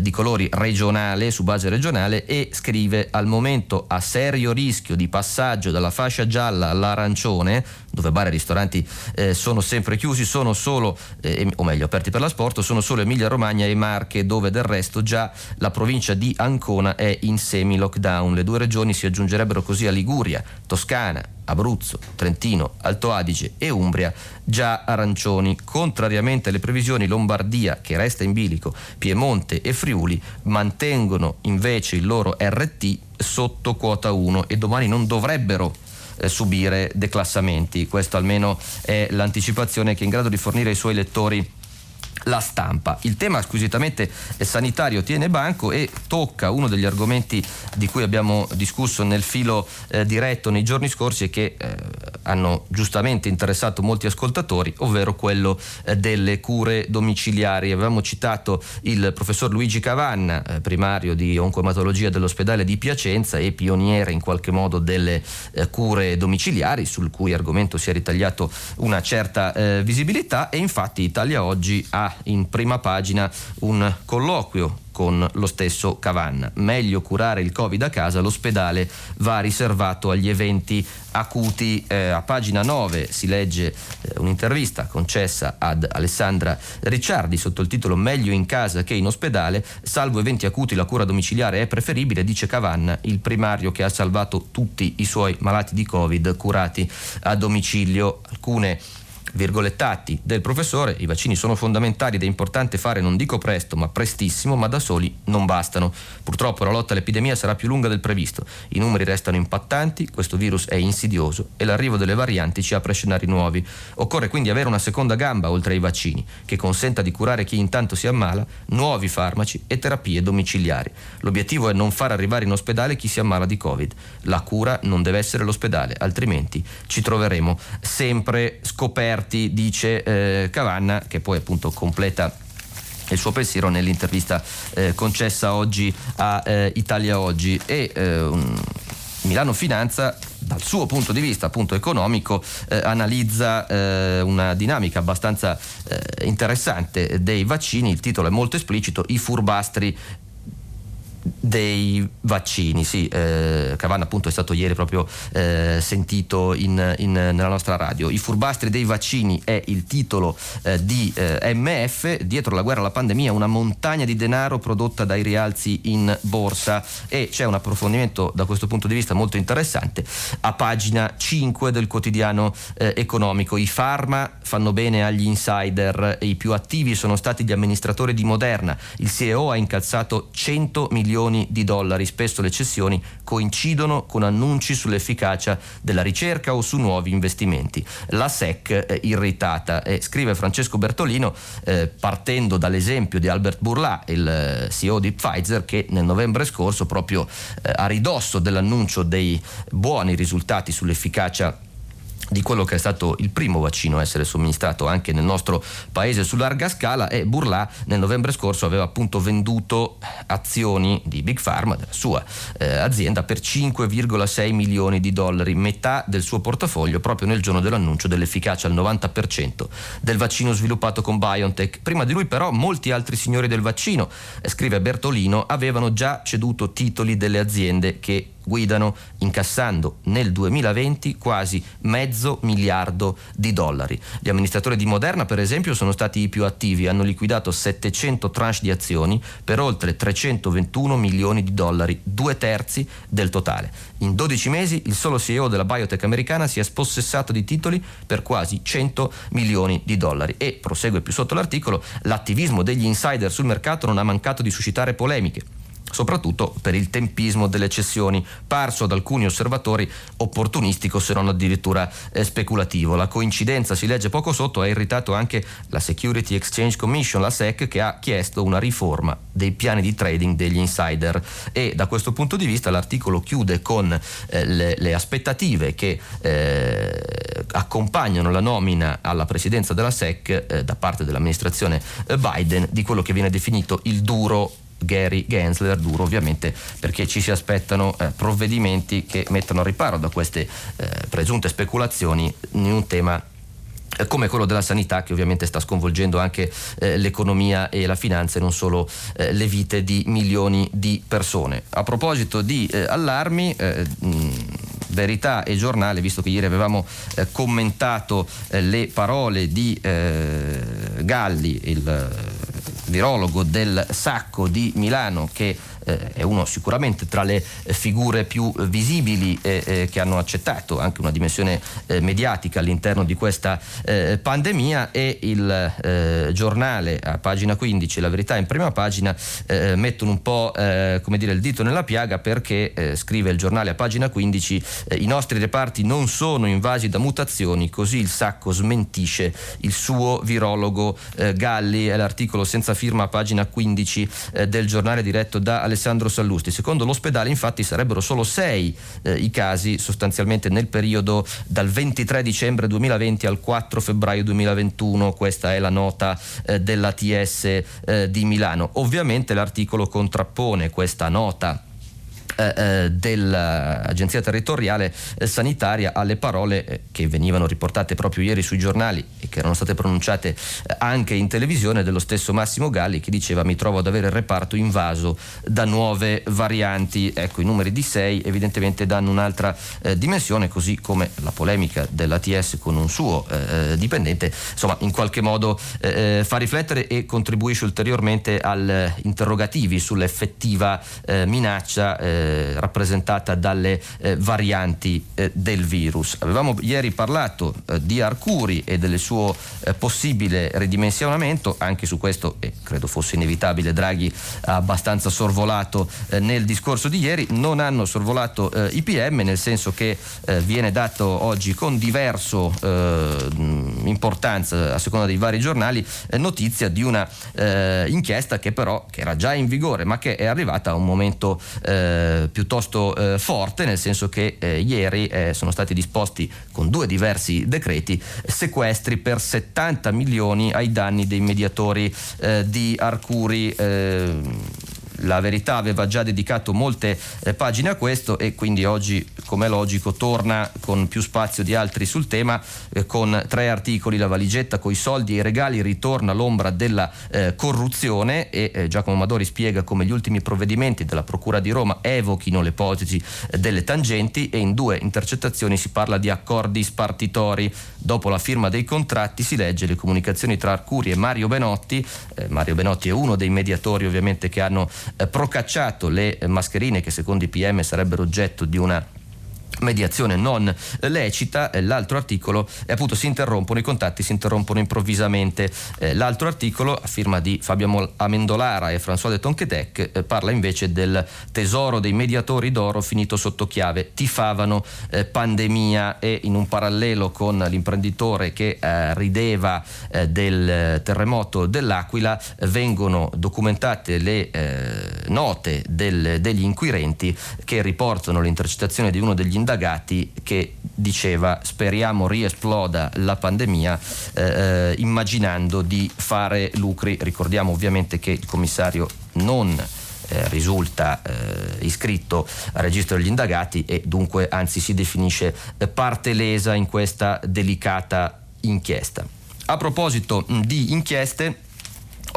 B: di colori regionale su base regionale e scrive al momento a serio rischio di passaggio dalla fascia gialla all'arancione, dove bar e ristoranti eh, sono sempre chiusi, sono solo, eh, o meglio aperti per l'asporto, sono solo Emilia Romagna e Marche, dove del resto già la provincia di Ancona è in semi-lockdown. Le due regioni si aggiungerebbero così a Liguria, Toscana, Abruzzo, Trentino, Alto Adige e Umbria già arancioni. Contrariamente alle previsioni, Lombardia, che resta in bilico, Piemonte e Friuli mantengono invece il loro RT sotto quota 1 e domani non dovrebbero eh, subire declassamenti. Questa almeno è l'anticipazione che è in grado di fornire ai suoi lettori la stampa. Il tema squisitamente sanitario tiene banco e tocca uno degli argomenti di cui abbiamo discusso nel filo eh, diretto nei giorni scorsi e che eh, hanno giustamente interessato molti ascoltatori, ovvero quello eh, delle cure domiciliari. Avevamo citato il professor Luigi Cavanna, eh, primario di oncoematologia dell'ospedale di Piacenza e pioniere in qualche modo delle eh, cure domiciliari, sul cui argomento si è ritagliato una certa eh, visibilità e infatti Italia Oggi ha in prima pagina un colloquio con lo stesso Cavanna. Meglio curare il Covid a casa, l'ospedale va riservato agli eventi acuti. Eh, a pagina 9 si legge eh, un'intervista concessa ad Alessandra Ricciardi sotto il titolo Meglio in casa che in ospedale, salvo eventi acuti la cura domiciliare è preferibile, dice Cavanna, il primario che ha salvato tutti i suoi malati di Covid curati a domicilio. Alcune virgolettati del professore, i vaccini sono fondamentali ed è importante fare, non dico presto, ma prestissimo, ma da soli non bastano. Purtroppo la lotta all'epidemia sarà più lunga del previsto, i numeri restano impattanti, questo virus è insidioso e l'arrivo delle varianti ci apre scenari nuovi. Occorre quindi avere una seconda gamba oltre ai vaccini, che consenta di curare chi intanto si ammala, nuovi farmaci e terapie domiciliari. L'obiettivo è non far arrivare in ospedale chi si ammala di Covid. La cura non deve essere l'ospedale, altrimenti ci troveremo sempre scoperti esperti, dice eh, Cavanna, che poi appunto completa il suo pensiero nell'intervista eh, concessa oggi a eh, Italia Oggi. E eh, Milano Finanza dal suo punto di vista appunto economico eh, analizza eh, una dinamica abbastanza eh, interessante dei vaccini, il titolo è molto esplicito, i furbastri dei vaccini, sì, eh, Cavanna appunto è stato ieri proprio eh, sentito in, in, nella nostra radio. I furbastri dei vaccini è il titolo eh, di eh, MF, dietro la guerra alla pandemia una montagna di denaro prodotta dai rialzi in borsa e c'è un approfondimento da questo punto di vista molto interessante a pagina 5 del quotidiano eh, economico. I pharma fanno bene agli insider i più attivi sono stati gli amministratori di Moderna. Il CEO ha incalzato 100 milioni milioni di dollari. Spesso le cessioni coincidono con annunci sull'efficacia della ricerca o su nuovi investimenti. La SEC è irritata e scrive Francesco Bertolino eh, partendo dall'esempio di Albert Bourla, il eh, CEO di Pfizer, che nel novembre scorso, proprio eh, a ridosso dell'annuncio dei buoni risultati sull'efficacia di quello che è stato il primo vaccino a essere somministrato anche nel nostro paese su larga scala e Burla nel novembre scorso aveva appunto venduto azioni di Big Pharma, della sua eh, azienda, per 5,6 milioni di dollari, metà del suo portafoglio proprio nel giorno dell'annuncio dell'efficacia al 90% del vaccino sviluppato con BioNTech. Prima di lui però molti altri signori del vaccino, eh, scrive Bertolino, avevano già ceduto titoli delle aziende che guidano incassando nel 2020 quasi mezzo miliardo di dollari. Gli amministratori di Moderna, per esempio, sono stati i più attivi, hanno liquidato 700 tranche di azioni per oltre 321 milioni di dollari, due terzi del totale. In 12 mesi il solo CEO della biotech americana si è spossessato di titoli per quasi 100 milioni di dollari e, prosegue più sotto l'articolo, l'attivismo degli insider sul mercato non ha mancato di suscitare polemiche soprattutto per il tempismo delle cessioni, parso ad alcuni osservatori opportunistico se non addirittura eh, speculativo. La coincidenza, si legge poco sotto, ha irritato anche la Security Exchange Commission, la SEC, che ha chiesto una riforma dei piani di trading degli insider e da questo punto di vista l'articolo chiude con eh, le, le, aspettative che eh, accompagnano la nomina alla presidenza della SEC eh, da parte dell'amministrazione eh, Biden di quello che viene definito il duro Gary Gensler, duro ovviamente perché ci si aspettano eh, provvedimenti che mettano a riparo da queste eh, presunte speculazioni in un tema eh, come quello della sanità che ovviamente sta sconvolgendo anche eh, l'economia e la finanza e non solo eh, le vite di milioni di persone. A proposito di eh, allarmi, eh, mh, Verità e Giornale, visto che ieri avevamo eh, commentato le parole di Galli, il virologo del Sacco di Milano che è uno sicuramente tra le figure più visibili eh, eh, che hanno accettato anche una dimensione eh, mediatica all'interno di questa eh, pandemia e il eh, giornale a pagina 15 la verità in prima pagina mettono un po' come dire il dito nella piaga perché scrive il giornale a pagina 15 i nostri reparti non sono invasi da mutazioni così il sacco smentisce il suo virologo Galli. È l'articolo senza firma a pagina 15 del giornale diretto da Alessandro Alessandro Sallusti. Secondo l'ospedale infatti sarebbero solo sei eh, i casi sostanzialmente nel periodo dal 23 dicembre 2020 al 4 febbraio 2021, questa è la nota eh, dell'ATS eh, di Milano. Ovviamente l'articolo contrappone questa nota eh, eh, dell'Agenzia Territoriale eh, Sanitaria alle parole eh, che venivano riportate proprio ieri sui giornali e che erano state pronunciate eh, anche in televisione dello stesso Massimo Galli che diceva mi trovo ad avere il reparto invaso da nuove varianti. Ecco, i numeri di 6 evidentemente danno un'altra eh, dimensione, così come la polemica dell'ATS con un suo dipendente, insomma in qualche modo fa riflettere e contribuisce ulteriormente agli interrogativi sull'effettiva minaccia eh, rappresentata dalle eh, varianti eh, del virus. Avevamo ieri parlato eh, di Arcuri e del suo eh, possibile ridimensionamento, anche su questo e credo fosse inevitabile, Draghi ha abbastanza sorvolato nel discorso di ieri, non hanno sorvolato i PM nel senso che viene dato oggi con diverso importanza a seconda dei vari giornali notizia di una inchiesta che però che era già in vigore ma che è arrivata a un momento eh, piuttosto eh, forte, nel senso che eh, ieri eh, sono stati disposti con due diversi decreti sequestri per 70 milioni ai danni dei mediatori eh, di Arcuri eh, la verità aveva già dedicato molte eh, pagine a questo e quindi oggi, come è logico, torna con più spazio di altri sul tema, eh, con tre articoli, la valigetta con i soldi e i regali ritorna l'ombra della eh, corruzione e eh, Giacomo Madori spiega come gli ultimi provvedimenti della Procura di Roma evochino le ipotesi eh, delle tangenti e in due intercettazioni si parla di accordi spartitori. Dopo la firma dei contratti si legge le comunicazioni tra Arcuri e Mario Benotti. Eh, Mario Benotti è uno dei mediatori ovviamente che hanno procacciato le mascherine che secondo i PM sarebbero oggetto di una mediazione non lecita, eh, l'altro articolo eh, appunto si interrompono i contatti, si interrompono improvvisamente. Eh, l'altro articolo a firma di Fabio Amendolara e François de Tonquedec parla invece del tesoro dei mediatori d'oro finito sotto chiave, tifavano pandemia e in un parallelo con l'imprenditore che rideva del terremoto dell'Aquila vengono documentate le note del, degli inquirenti che riportano l'intercettazione di uno degli indagati che diceva speriamo riesploda la pandemia eh, eh, immaginando di fare lucri. Ricordiamo ovviamente che il commissario non eh, risulta eh, iscritto al registro degli indagati e dunque anzi si definisce eh, parte lesa in questa delicata inchiesta. A proposito mh, di inchieste,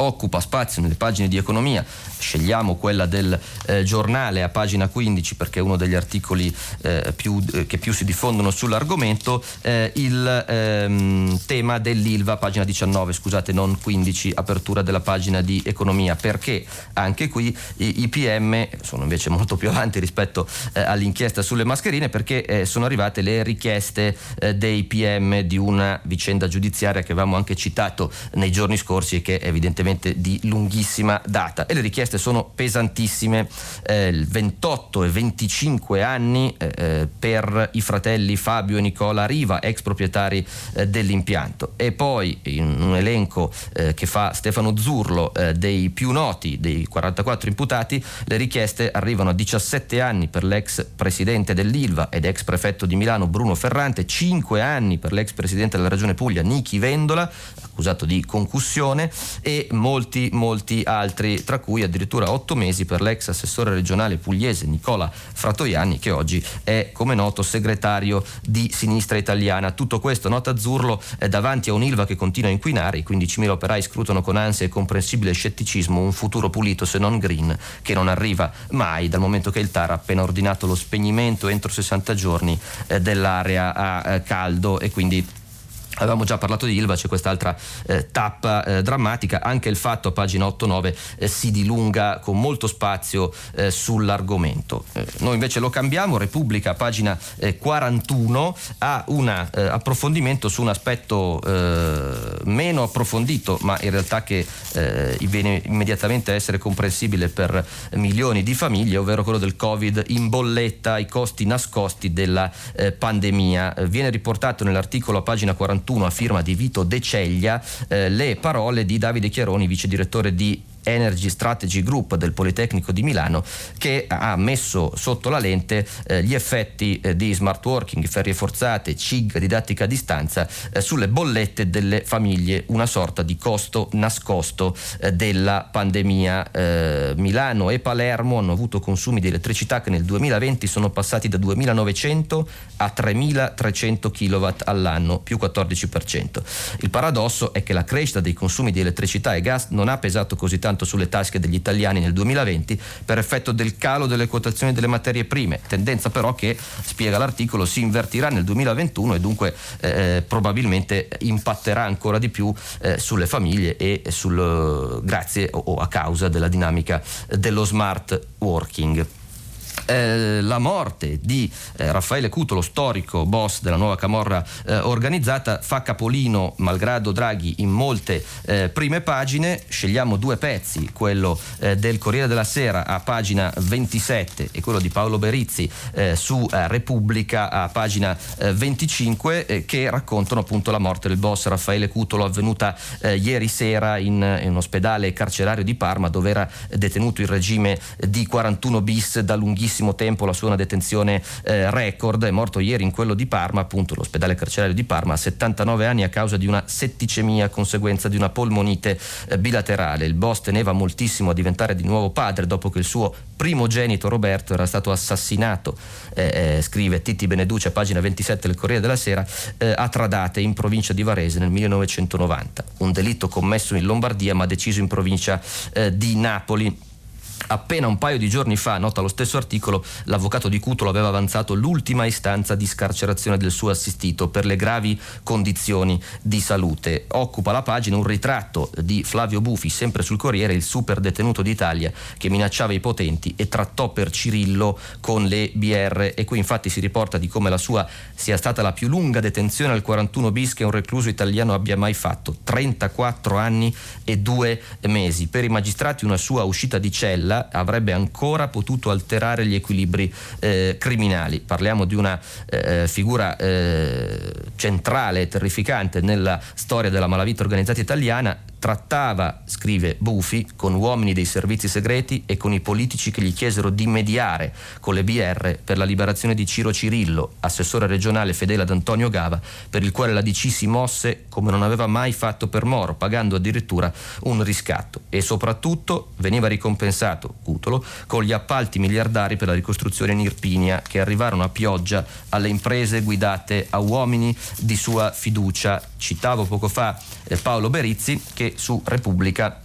B: occupa spazio nelle pagine di economia. Scegliamo quella del eh, giornale a pagina 15 perché è uno degli articoli eh, più, eh, che più si diffondono sull'argomento, eh, il ehm, tema dell'ILVA, pagina 19, scusate, non 15, apertura della pagina di economia, perché anche qui i, i PM sono invece molto più avanti rispetto eh, all'inchiesta sulle mascherine perché eh, sono arrivate le richieste dei PM di una vicenda giudiziaria che avevamo anche citato nei giorni scorsi e che è evidentemente di lunghissima data e le richieste richieste sono pesantissime, eh, 28 e 25 anni eh, eh, per i fratelli Fabio e Nicola Riva, ex proprietari eh, dell'impianto. E poi in un elenco eh, che fa Stefano Zurlo eh, dei più noti, dei 44 imputati, le richieste arrivano a 17 anni per l'ex presidente dell'Ilva ed ex prefetto di Milano Bruno Ferrante, 5 anni per l'ex presidente della regione Puglia Nichi Vendola, accusato di concussione, e molti, molti altri, tra cui addirittura otto mesi per l'ex assessore regionale pugliese Nicola Fratoianni che oggi è come noto segretario di Sinistra Italiana. Tutto questo, nota Azzurlo, è davanti a un'Ilva che continua a inquinare, i 15.000 operai scrutano con ansia e comprensibile scetticismo un futuro pulito se non green che non arriva mai dal momento che il TAR ha appena ordinato lo spegnimento entro 60 giorni eh, dell'area a eh, caldo e quindi Avevamo già parlato di Ilva, c'è quest'altra eh, tappa eh, drammatica, anche il fatto pagina 8-9 eh, si dilunga con molto spazio eh, sull'argomento. Eh, noi invece lo cambiamo, Repubblica, pagina 41, eh, ha un approfondimento su un aspetto meno approfondito, ma in realtà che viene immediatamente a essere comprensibile per milioni di famiglie, ovvero quello del Covid in bolletta, i costi nascosti della pandemia. viene riportato nell'articolo a pagina 41 2021 a firma di Vito De Ceglia eh, le parole di Davide Chiaroni, vice direttore di Energy Strategy Group del Politecnico di Milano che ha messo sotto la lente eh, gli effetti eh, di smart working, ferie forzate, CIG, didattica a distanza eh, sulle bollette delle famiglie, una sorta di costo nascosto eh, della pandemia. Eh, Milano e Palermo hanno avuto consumi di elettricità che nel 2020 sono passati da 2.900 a 3.300 kW all'anno, più 14%. Il paradosso è che la crescita dei consumi di elettricità e gas non ha pesato così tanto tanto sulle tasche degli italiani nel 2020 per effetto del calo delle quotazioni delle materie prime, tendenza però che, spiega l'articolo, si invertirà nel 2021 e dunque eh, probabilmente impatterà ancora di più eh, sulle famiglie e sul, grazie o, o a causa della dinamica dello smart working. Eh, la morte di eh, Raffaele Cutolo, storico boss della nuova camorra eh, organizzata, fa capolino, malgrado Draghi, in molte eh, prime pagine. Scegliamo due pezzi, quello eh, del Corriere della Sera a pagina 27 e quello di Paolo Berizzi su Repubblica a pagina 25, che raccontano appunto la morte del boss Raffaele Cutolo avvenuta ieri sera in, in un ospedale carcerario di Parma dove era detenuto il regime di 41 bis da lunghissimo tempo la sua una detenzione eh, record, è morto ieri in quello di Parma, appunto l'ospedale carcerario di Parma, a 79 anni a causa di una setticemia, conseguenza di una polmonite eh, bilaterale. Il boss teneva moltissimo a diventare di nuovo padre dopo che il suo primogenito Roberto era stato assassinato, eh, eh scrive Titti Beneduce, pagina 27 del Corriere della Sera, eh, a Tradate in provincia di Varese nel 1990. Un delitto commesso in Lombardia ma deciso in provincia eh, di Napoli. Appena un paio di giorni fa, nota lo stesso articolo, l'avvocato di Cutolo aveva avanzato l'ultima istanza di scarcerazione del suo assistito per le gravi condizioni di salute. Occupa la pagina un ritratto di Flavio Bufi, sempre sul Corriere, il super detenuto d'Italia che minacciava i potenti e trattò per Cirillo con le BR e qui infatti si riporta di come la sua sia stata la più lunga detenzione al 41 bis che un recluso italiano abbia mai fatto, 34 anni e due mesi. Per i magistrati una sua uscita di cella avrebbe ancora potuto alterare gli equilibri eh, criminali. Parliamo di una eh, figura eh, centrale terrificante nella storia della malavita organizzata italiana trattava, scrive Bufi, con uomini dei servizi segreti e con i politici che gli chiesero di mediare con le BR per la liberazione di Ciro Cirillo, assessore regionale fedele ad Antonio Gava, per il quale la DC si mosse come non aveva mai fatto per Moro, pagando addirittura un riscatto. E soprattutto veniva ricompensato, Cutolo, con gli appalti miliardari per la ricostruzione in Irpinia che arrivarono a pioggia alle imprese guidate a uomini di sua fiducia. Citavo poco fa eh, Paolo Berizzi che su Repubblica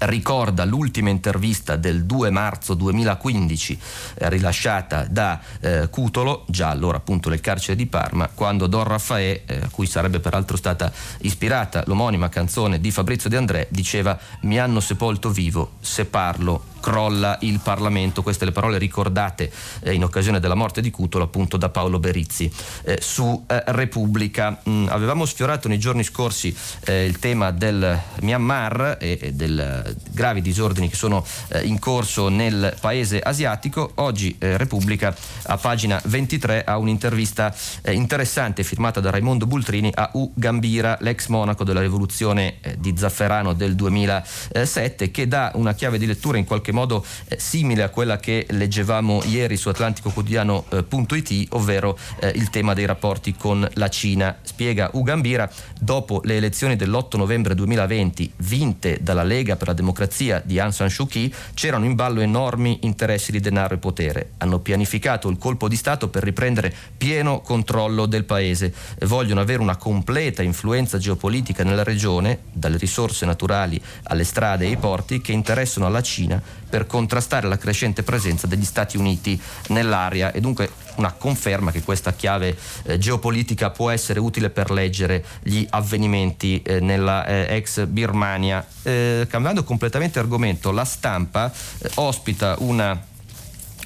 B: ricorda l'ultima intervista del 2 marzo 2015 eh, rilasciata da eh, Cutolo, già allora appunto nel carcere di Parma, quando Don Raffaè, eh, a cui sarebbe peraltro stata ispirata l'omonima canzone di Fabrizio De André, diceva mi hanno sepolto vivo, se parlo crolla il Parlamento. Queste le parole ricordate eh, in occasione della morte di Cutolo appunto da Paolo Berizzi eh, su eh, Repubblica. Mm, avevamo sfiorato nei giorni scorsi eh, il tema del Myanmar e, e dei gravi disordini che sono eh, in corso nel paese asiatico. Oggi eh, Repubblica a pagina 23 ha un'intervista interessante firmata da Raimondo Bultrini a U Gambira, l'ex monaco della rivoluzione di Zafferano del 2007 che dà una chiave di lettura in qualche modo eh, simile a quella che leggevamo ieri su atlanticoquotidiano.it, eh, ovvero eh, il tema dei rapporti con la Cina. Spiega Ugambira, dopo le elezioni dell'8 novembre 2020 vinte dalla Lega per la Democrazia di Aung San Suu Kyi, c'erano in ballo enormi interessi di denaro e potere. Hanno pianificato il colpo di Stato per riprendere pieno controllo del paese. Vogliono avere una completa influenza geopolitica nella regione, dalle risorse naturali alle strade e ai porti, che interessano alla Cina per contrastare la crescente presenza degli Stati Uniti nell'area e dunque una conferma che questa chiave eh, geopolitica può essere utile per leggere gli avvenimenti eh, nella eh, ex Birmania. Eh, cambiando completamente argomento, la stampa eh, ospita una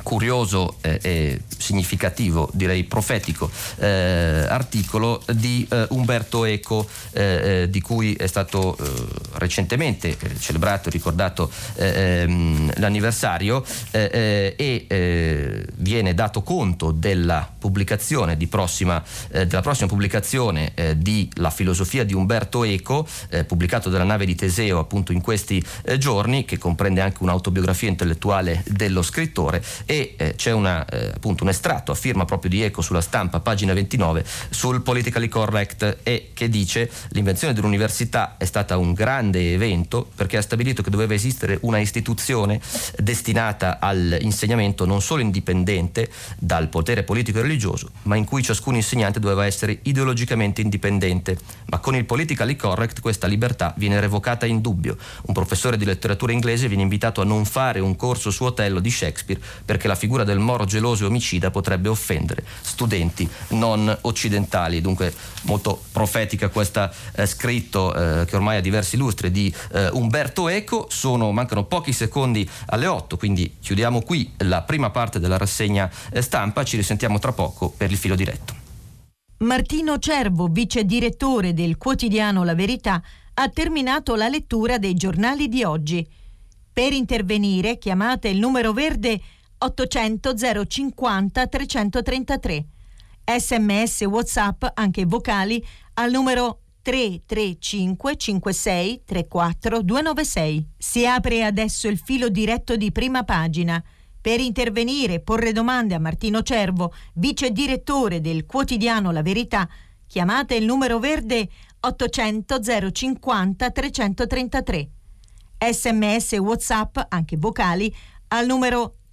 B: curioso eh, e significativo, direi profetico, eh, articolo di eh, Umberto Eco, eh, eh, di cui è stato eh, recentemente celebrato e ricordato ehm, l'anniversario e viene dato conto della pubblicazione di prossima, della prossima pubblicazione di La filosofia di Umberto Eco, pubblicato dalla nave di Teseo appunto in questi giorni, che comprende anche un'autobiografia intellettuale dello scrittore e eh, c'è una, eh, appunto un estratto a firma proprio di Eco sulla stampa, pagina 29, sul politically correct e che dice l'invenzione dell'università è stata un grande evento perché ha stabilito che doveva esistere una istituzione destinata all'insegnamento non solo indipendente dal potere politico e religioso, ma in cui ciascun insegnante doveva essere ideologicamente indipendente. Ma con il politically correct questa libertà viene revocata in dubbio. Un professore di letteratura inglese viene invitato a non fare un corso su Otello di Shakespeare perché la figura del moro geloso e omicida potrebbe offendere studenti non occidentali. Dunque molto profetica questa eh, scritto eh, che ormai ha diversi lustri di eh, Umberto Eco. Sono, mancano pochi secondi alle 8, quindi chiudiamo qui la prima parte della rassegna eh, stampa. Ci risentiamo tra poco per il filo diretto.
A: Martino Cervo, vice direttore del quotidiano La Verità, ha terminato la lettura dei giornali di oggi. Per intervenire chiamate il numero verde 800 050 333. Sms WhatsApp anche vocali al numero 335 56 34 296. Si apre adesso il filo diretto di prima pagina. Per intervenire e porre domande a Martino Cervo, vice direttore del quotidiano La Verità, chiamate il numero verde 800 050 333. Sms WhatsApp, anche vocali, al numero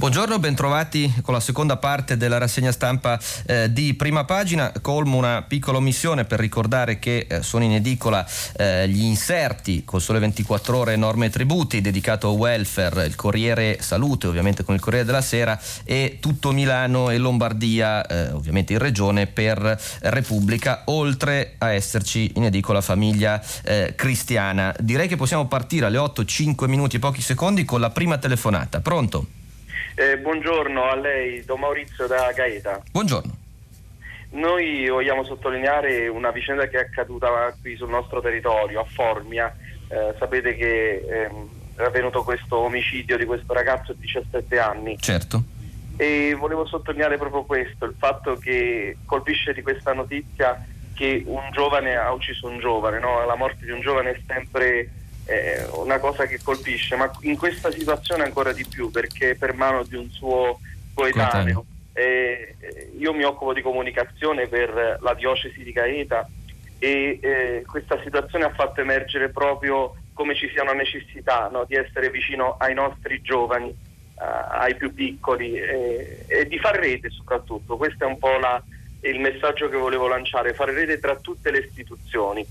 B: Buongiorno, bentrovati con la seconda parte della rassegna stampa eh, di prima pagina. Colmo una piccola omissione per ricordare che eh, sono in edicola eh, gli inserti col Sole 24 Ore norme e tributi dedicato a welfare, il Corriere Salute, ovviamente con il Corriere della Sera e tutto Milano e Lombardia, eh, ovviamente in regione per Repubblica, oltre a esserci in edicola famiglia eh, cristiana. Direi che possiamo partire alle 8, 5 minuti e pochi secondi con la prima telefonata. Pronto?
C: Eh, buongiorno a lei, Don Maurizio da Gaeta.
B: Buongiorno.
C: Noi vogliamo sottolineare una vicenda che è accaduta qui sul nostro territorio, a Formia. Eh, sapete che ehm, è avvenuto questo omicidio di questo ragazzo di 17 anni.
B: Certo.
C: E volevo sottolineare proprio questo, il fatto che colpisce di questa notizia che un giovane ha ucciso un giovane, no? la morte di un giovane è sempre è una cosa che colpisce, ma in questa situazione ancora di più perché per mano di un suo coetaneo. Eh, io mi occupo di comunicazione per la diocesi di Gaeta e eh, questa situazione ha fatto emergere proprio come ci sia una necessità no, di essere vicino ai nostri giovani, uh, ai più piccoli eh, e di fare rete soprattutto. Questo è un po' la, il messaggio che volevo lanciare, fare rete tra tutte le istituzioni.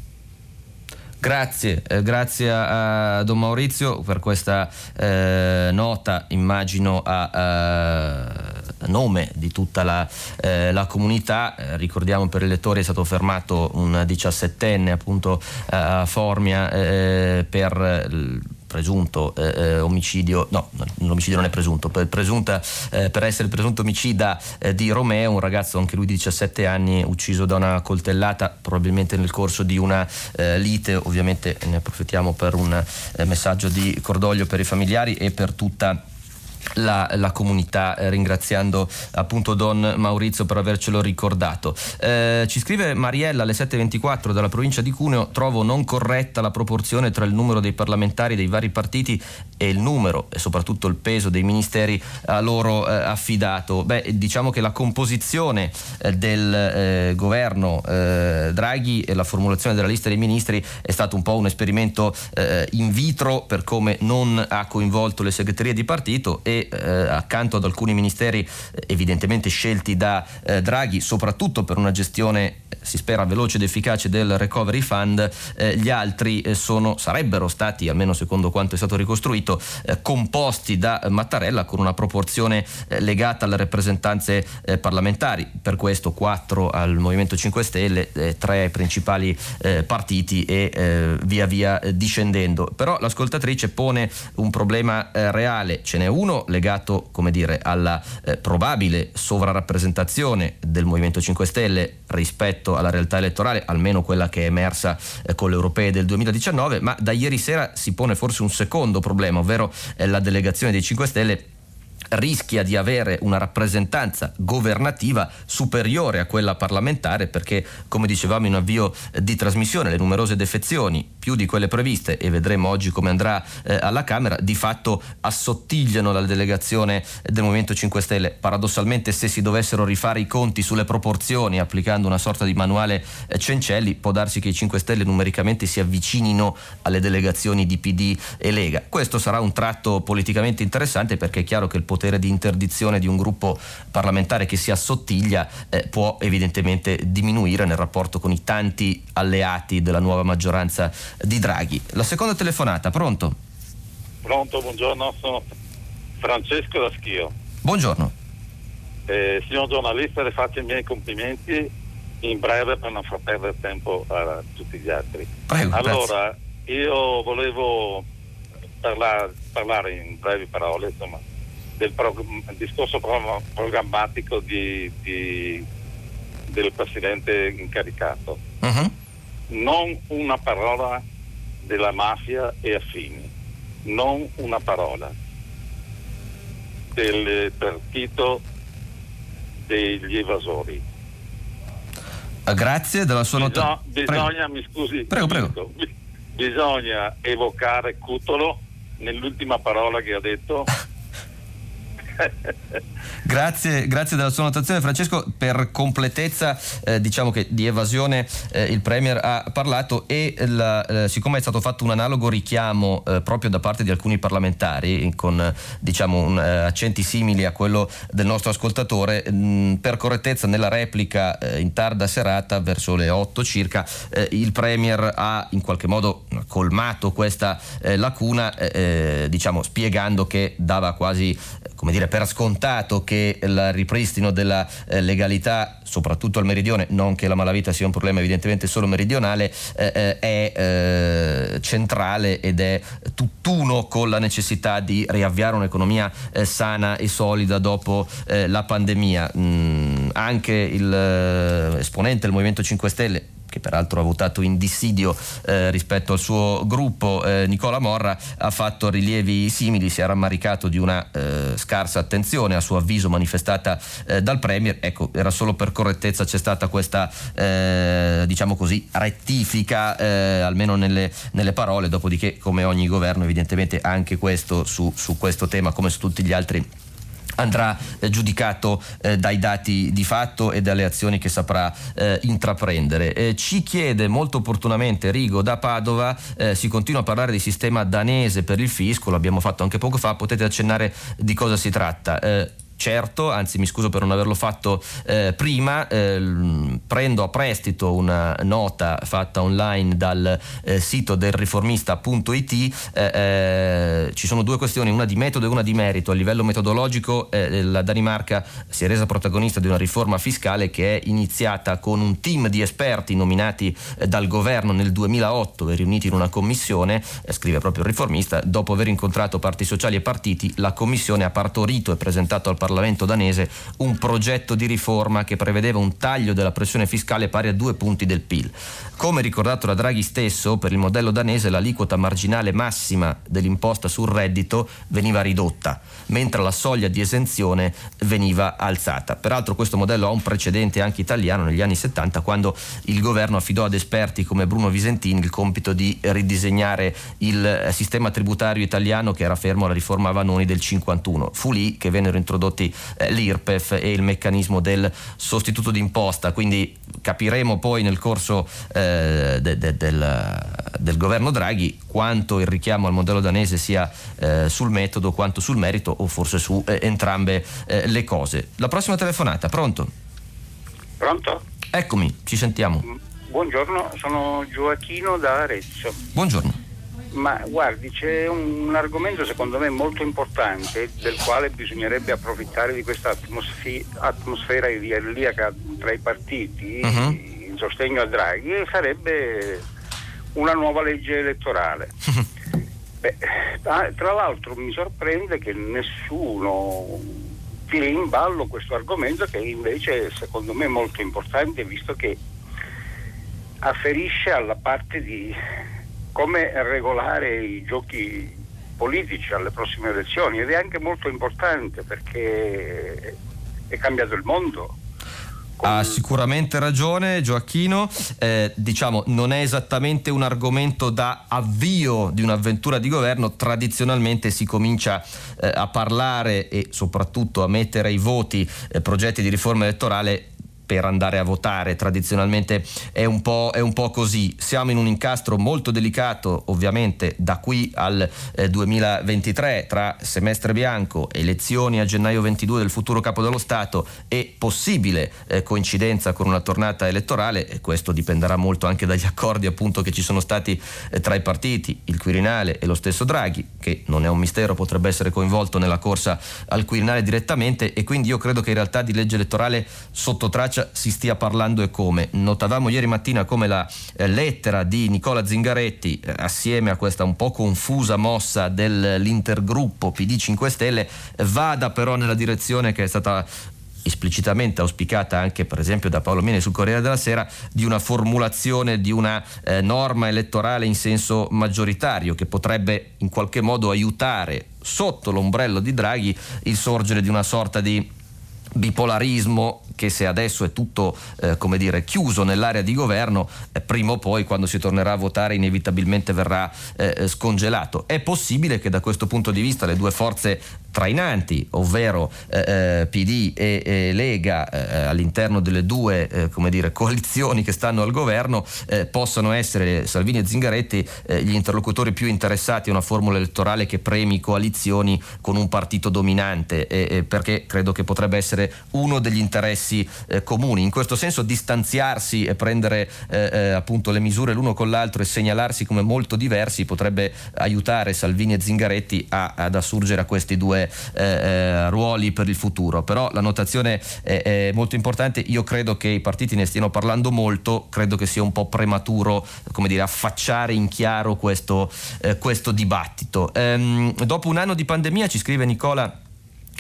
B: Grazie, eh, grazie a, a, Don Maurizio per questa eh, nota, immagino a, a, nome di tutta la, eh, la comunità. Eh, ricordiamo per i lettori è stato fermato un 17enne appunto a Formia eh, per presunto eh, eh, omicidio, no, l'omicidio non è presunto, per, presunta, eh, per essere il presunto omicida eh, di Romeo, un ragazzo anche lui di 17 anni ucciso da una coltellata, probabilmente nel corso di una eh, lite, ovviamente ne approfittiamo per un eh, messaggio di cordoglio per i familiari e per tutta la, la, comunità, eh, ringraziando appunto Don Maurizio per avercelo ricordato. Eh, ci scrive Mariella alle 7.24 dalla provincia di Cuneo, trovo non corretta la proporzione tra il numero dei parlamentari dei vari partiti e il numero e soprattutto il peso dei ministeri a loro eh, affidato. Beh, diciamo che la composizione eh, del eh, governo Draghi e la formulazione della lista dei ministri è stato un po' un esperimento in vitro per come non ha coinvolto le segreterie di partito e eh, accanto ad alcuni ministeri eh, evidentemente scelti da eh, Draghi, soprattutto per una gestione si spera veloce ed efficace del recovery fund, eh, gli altri eh, sono, sarebbero stati, almeno secondo quanto è stato ricostruito, eh, composti da Mattarella con una proporzione legata alle rappresentanze parlamentari, per questo quattro al Movimento 5 Stelle, tre ai principali partiti e via via discendendo. Però l'ascoltatrice pone un problema reale, ce n'è uno legato come dire, alla eh, probabile sovrarappresentazione del Movimento 5 Stelle rispetto alla realtà elettorale, almeno quella che è emersa eh, con le europee del 2019, ma da ieri sera si pone forse un secondo problema, ovvero eh, la delegazione dei 5 Stelle rischia di avere una rappresentanza governativa superiore a quella parlamentare perché, come dicevamo in avvio di trasmissione, le numerose defezioni, più di quelle previste, e vedremo oggi come andrà eh, alla Camera, di fatto assottigliano la delegazione del Movimento 5 Stelle. Paradossalmente, se si dovessero rifare i conti sulle proporzioni applicando una sorta di manuale eh, Cencelli, può darsi che i 5 Stelle numericamente si avvicinino alle delegazioni di PD e Lega. Questo sarà un tratto politicamente interessante perché è chiaro che il potere potere di interdizione di un gruppo parlamentare che si assottiglia eh, può evidentemente diminuire nel rapporto con i tanti alleati della nuova maggioranza di Draghi. La seconda telefonata, pronto?
D: Pronto, buongiorno, sono Francesco da Schio.
B: Buongiorno.
D: Eh, signor giornalista, le faccio i miei complimenti in breve per non far perdere tempo a tutti gli altri.
B: Prego,
D: allora, grazie. io volevo parlare, parlare, in brevi parole insomma, del prog- discorso pro- programmatico di, di, del Presidente incaricato. Uh-huh. Non una parola della mafia e affini, non una parola del partito degli evasori.
B: Ah, grazie della sua nota.
D: Bisogna, mi scusi,
B: prego, prego.
D: bisogna evocare Cutolo nell'ultima parola che ha detto
B: grazie, grazie, della sua notazione Francesco, per completezza eh, diciamo che di evasione eh, il Premier ha parlato e la, eh, siccome è stato fatto un analogo richiamo eh, proprio da parte di alcuni parlamentari con diciamo, un, eh, accenti simili a quello del nostro ascoltatore, mh, mm, per correttezza nella replica eh, in tarda serata verso le 8 circa il Premier ha in qualche modo colmato questa lacuna diciamo spiegando che dava quasi come dire, per scontato che il ripristino della eh, legalità, soprattutto al meridione, non che la malavita sia un problema evidentemente solo meridionale, eh, eh è centrale ed è tutt'uno con la necessità di riavviare un'economia sana e solida dopo la pandemia. Mm, anche il esponente del Movimento 5 Stelle che peraltro ha votato in dissidio eh, rispetto al suo gruppo, eh, Nicola Morra, ha fatto rilievi simili, si è rammaricato di una eh, scarsa attenzione a suo avviso manifestata eh, dal Premier. Ecco, era solo per correttezza c'è stata questa, eh, diciamo così, rettifica, eh, almeno nelle, nelle, parole, dopodiché come ogni governo evidentemente anche questo su, su questo tema, come su tutti gli altri andrà eh, giudicato eh, dai dati di fatto e dalle azioni che saprà eh, intraprendere. Ci chiede molto opportunamente Rigo da Padova, eh, si continua a parlare di sistema danese per il fisco, l'abbiamo fatto anche poco fa, potete accennare di cosa si tratta eh, certo, anzi mi scuso per non averlo fatto eh, prima, eh, prendo a prestito una nota fatta online dal eh, sito del riformista.it, eh, eh, ci sono due questioni, una di metodo e una di merito. A livello metodologico eh, la Danimarca si è resa protagonista di una riforma fiscale che è iniziata con un team di esperti nominati dal governo nel 2008 e riuniti in una commissione, scrive proprio il riformista, dopo aver incontrato parti sociali e partiti, la commissione ha partorito e presentato al Parlamento Parlamento danese un progetto di riforma che prevedeva un taglio della pressione fiscale pari a due punti del PIL. Come ricordato da Draghi stesso, per il modello danese l'aliquota marginale massima dell'imposta sul reddito veniva ridotta, mentre la soglia di esenzione veniva alzata. Peraltro questo modello ha un precedente anche italiano negli anni 70 quando il governo affidò ad esperti come Bruno Visentini il compito di ridisegnare il sistema tributario italiano che era fermo alla riforma Vanoni del 51. Fu lì che vennero introdotti eh, l'IRPEF e il meccanismo del sostituto d'imposta, quindi capiremo poi nel corso eh, eh, de, de, del, del, governo Draghi quanto il richiamo al modello danese sia eh, sul metodo quanto sul merito o forse su eh, entrambe eh, le cose. La prossima telefonata, pronto?
E: Pronto?
B: Eccomi, ci sentiamo. Mm,
E: buongiorno, sono Gioacchino da Arezzo.
B: Buongiorno.
E: Ma guardi, c'è un, un, argomento secondo me molto importante del quale bisognerebbe approfittare di questa atmosfera, atmosfera idilliaca tra i partiti. Uh-huh sostegno a Draghi sarebbe una nuova legge elettorale. Beh, tra l'altro mi sorprende che nessuno tiri in ballo questo argomento che invece secondo me è molto importante visto che afferisce alla parte di come regolare i giochi politici alle prossime elezioni ed è anche molto importante perché è cambiato il mondo
B: ha sicuramente ragione Gioacchino, eh, diciamo non è esattamente un argomento da avvio di un'avventura di governo, tradizionalmente si comincia eh, a parlare e soprattutto a mettere ai voti eh, progetti di riforma elettorale per andare a votare. Tradizionalmente è un, po', è un po' così. Siamo in un incastro molto delicato, ovviamente, da qui al eh, 2023, tra semestre bianco, elezioni a gennaio 22 del futuro capo dello Stato e possibile eh, coincidenza con una tornata elettorale. E questo dipenderà molto anche dagli accordi appunto che ci sono stati eh, tra i partiti, il Quirinale e lo stesso Draghi, che non è un mistero, potrebbe essere coinvolto nella corsa al Quirinale direttamente e quindi io credo che in realtà di legge elettorale sotto traccia Francia si stia parlando e come. Notavamo ieri mattina come la eh, lettera di Nicola Zingaretti, eh, assieme a questa un po' confusa mossa dell'intergruppo PD 5 Stelle, vada però nella direzione che è stata esplicitamente auspicata anche per esempio da Paolo Mene sul Corriere della Sera di una formulazione di una eh, norma elettorale in senso maggioritario che potrebbe in qualche modo aiutare sotto l'ombrello di Draghi il sorgere di una sorta di bipolarismo che se adesso è tutto eh, come dire, chiuso nell'area di governo, eh, prima o poi quando si tornerà a votare inevitabilmente verrà eh, scongelato. È possibile che da questo punto di vista le due forze trainanti, ovvero eh, eh PD e, e Lega eh, all'interno delle due eh, dire, coalizioni che stanno al governo eh, possano essere Salvini e Zingaretti eh, gli interlocutori più interessati a una formula elettorale che premi coalizioni con un partito dominante perché credo che potrebbe essere uno degli interessi comuni. In questo senso distanziarsi e prendere appunto le misure l'uno con l'altro e segnalarsi come molto diversi potrebbe aiutare Salvini e Zingaretti a, ad assurgere a questi due due eh, eh, ruoli per il futuro, però la notazione è, è, molto importante, io credo che i partiti ne stiano parlando molto, credo che sia un po' prematuro come dire, affacciare in chiaro questo, eh, questo dibattito. Ehm, dopo un anno di pandemia, ci scrive Nicola,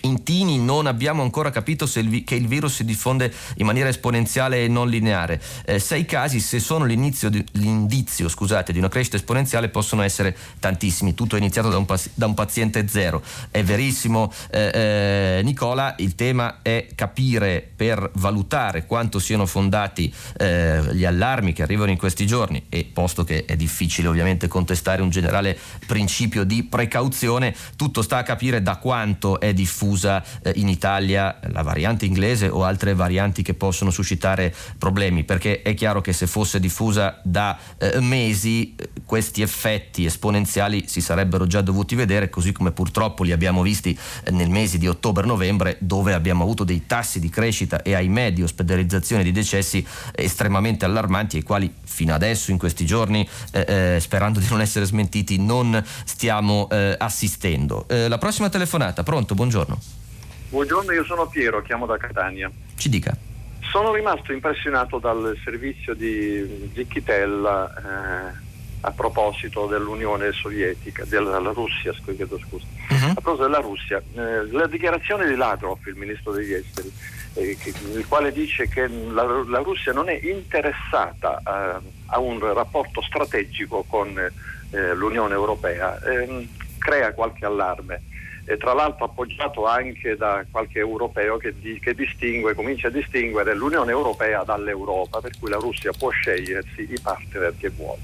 B: in Tini non abbiamo ancora capito il che il virus si diffonde in maniera esponenziale e non lineare. Eh, sei casi, se sono di, l'indizio scusate, di una crescita esponenziale, possono essere tantissimi. Tutto è iniziato da un, da un paziente zero. È verissimo, eh, eh, Nicola. Il tema è capire per valutare quanto siano fondati eh, gli allarmi che arrivano in questi giorni e posto che è difficile ovviamente contestare un generale principio di precauzione, tutto sta a capire da quanto è diffuso diffusa eh, in Italia la variante inglese o altre varianti che possono suscitare problemi, perché è chiaro che se fosse diffusa da eh, mesi eh, questi effetti esponenziali si sarebbero già dovuti vedere, così come purtroppo li abbiamo visti eh, nel mese di ottobre-novembre, dove abbiamo avuto dei tassi di crescita e ahimè di ospedalizzazione di decessi estremamente allarmanti ai quali fino adesso in questi giorni, eh, eh, sperando di non essere smentiti, non stiamo assistendo. la prossima telefonata, pronto, buongiorno.
F: Buongiorno, io sono Piero, chiamo da Catania.
B: Ci dica.
F: Sono rimasto impressionato dal servizio di Zichitel eh, a proposito dell'Unione Sovietica, della Russia, chiedo scusa. Uh-huh. A proposito della Russia, eh, la dichiarazione di Lavrov, il ministro degli esteri, eh, che, il quale dice che la, la Russia non è interessata a, a, un rapporto strategico con eh, l'Unione Europea, ehm, crea qualche allarme e tra l'altro appoggiato anche da qualche europeo che, di, che, comincia a distinguere l'Unione Europea dall'Europa, per cui la Russia può scegliersi i partner che vuole.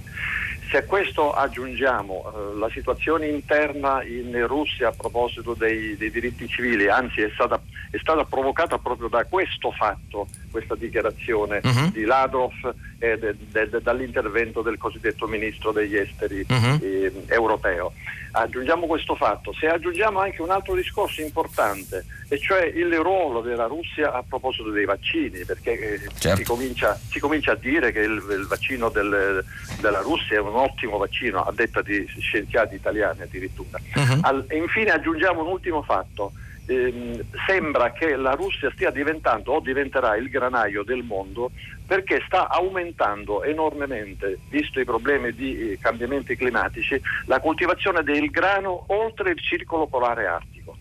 F: Se a questo aggiungiamo eh, la situazione interna in Russia a proposito dei, dei diritti civili, anzi è stata, è stata, provocata proprio da questo fatto, questa dichiarazione uh-huh. di Lavrov e de, de, de, dall'intervento del cosiddetto ministro degli esteri uh-huh. eh, europeo aggiungiamo questo fatto, se aggiungiamo anche un altro discorso importante, e cioè il ruolo della Russia a proposito dei vaccini, perché eh, certo. si, comincia, si, comincia, a dire che il, il vaccino del, della Russia è un ottimo vaccino, a detta di scienziati italiani addirittura. Uh-huh. Al, e infine aggiungiamo un ultimo fatto. Eh, sembra che la Russia stia diventando o diventerà il granaio del mondo perché sta aumentando enormemente, visto i problemi di eh, cambiamenti climatici, la coltivazione del grano oltre il circolo polare artico.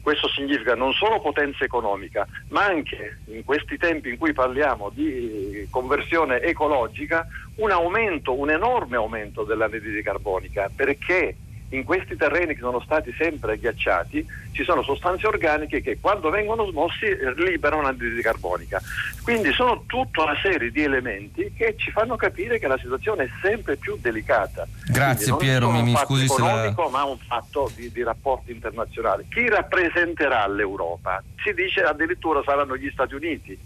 F: Questo significa non solo potenza economica, ma anche in questi tempi in cui parliamo di eh, conversione ecologica, un aumento, un enorme aumento dell'anidride carbonica, perché in questi terreni che sono stati sempre ghiacciati ci sono sostanze organiche che quando vengono smossi liberano l'anidride carbonica. Quindi sono tutta una serie di elementi che ci fanno capire che la situazione è sempre più delicata.
B: Grazie Piero, mi, mi scusi
F: se la... ma un fatto di, di rapporti internazionali. Chi rappresenterà l'Europa? Si dice addirittura saranno gli Stati Uniti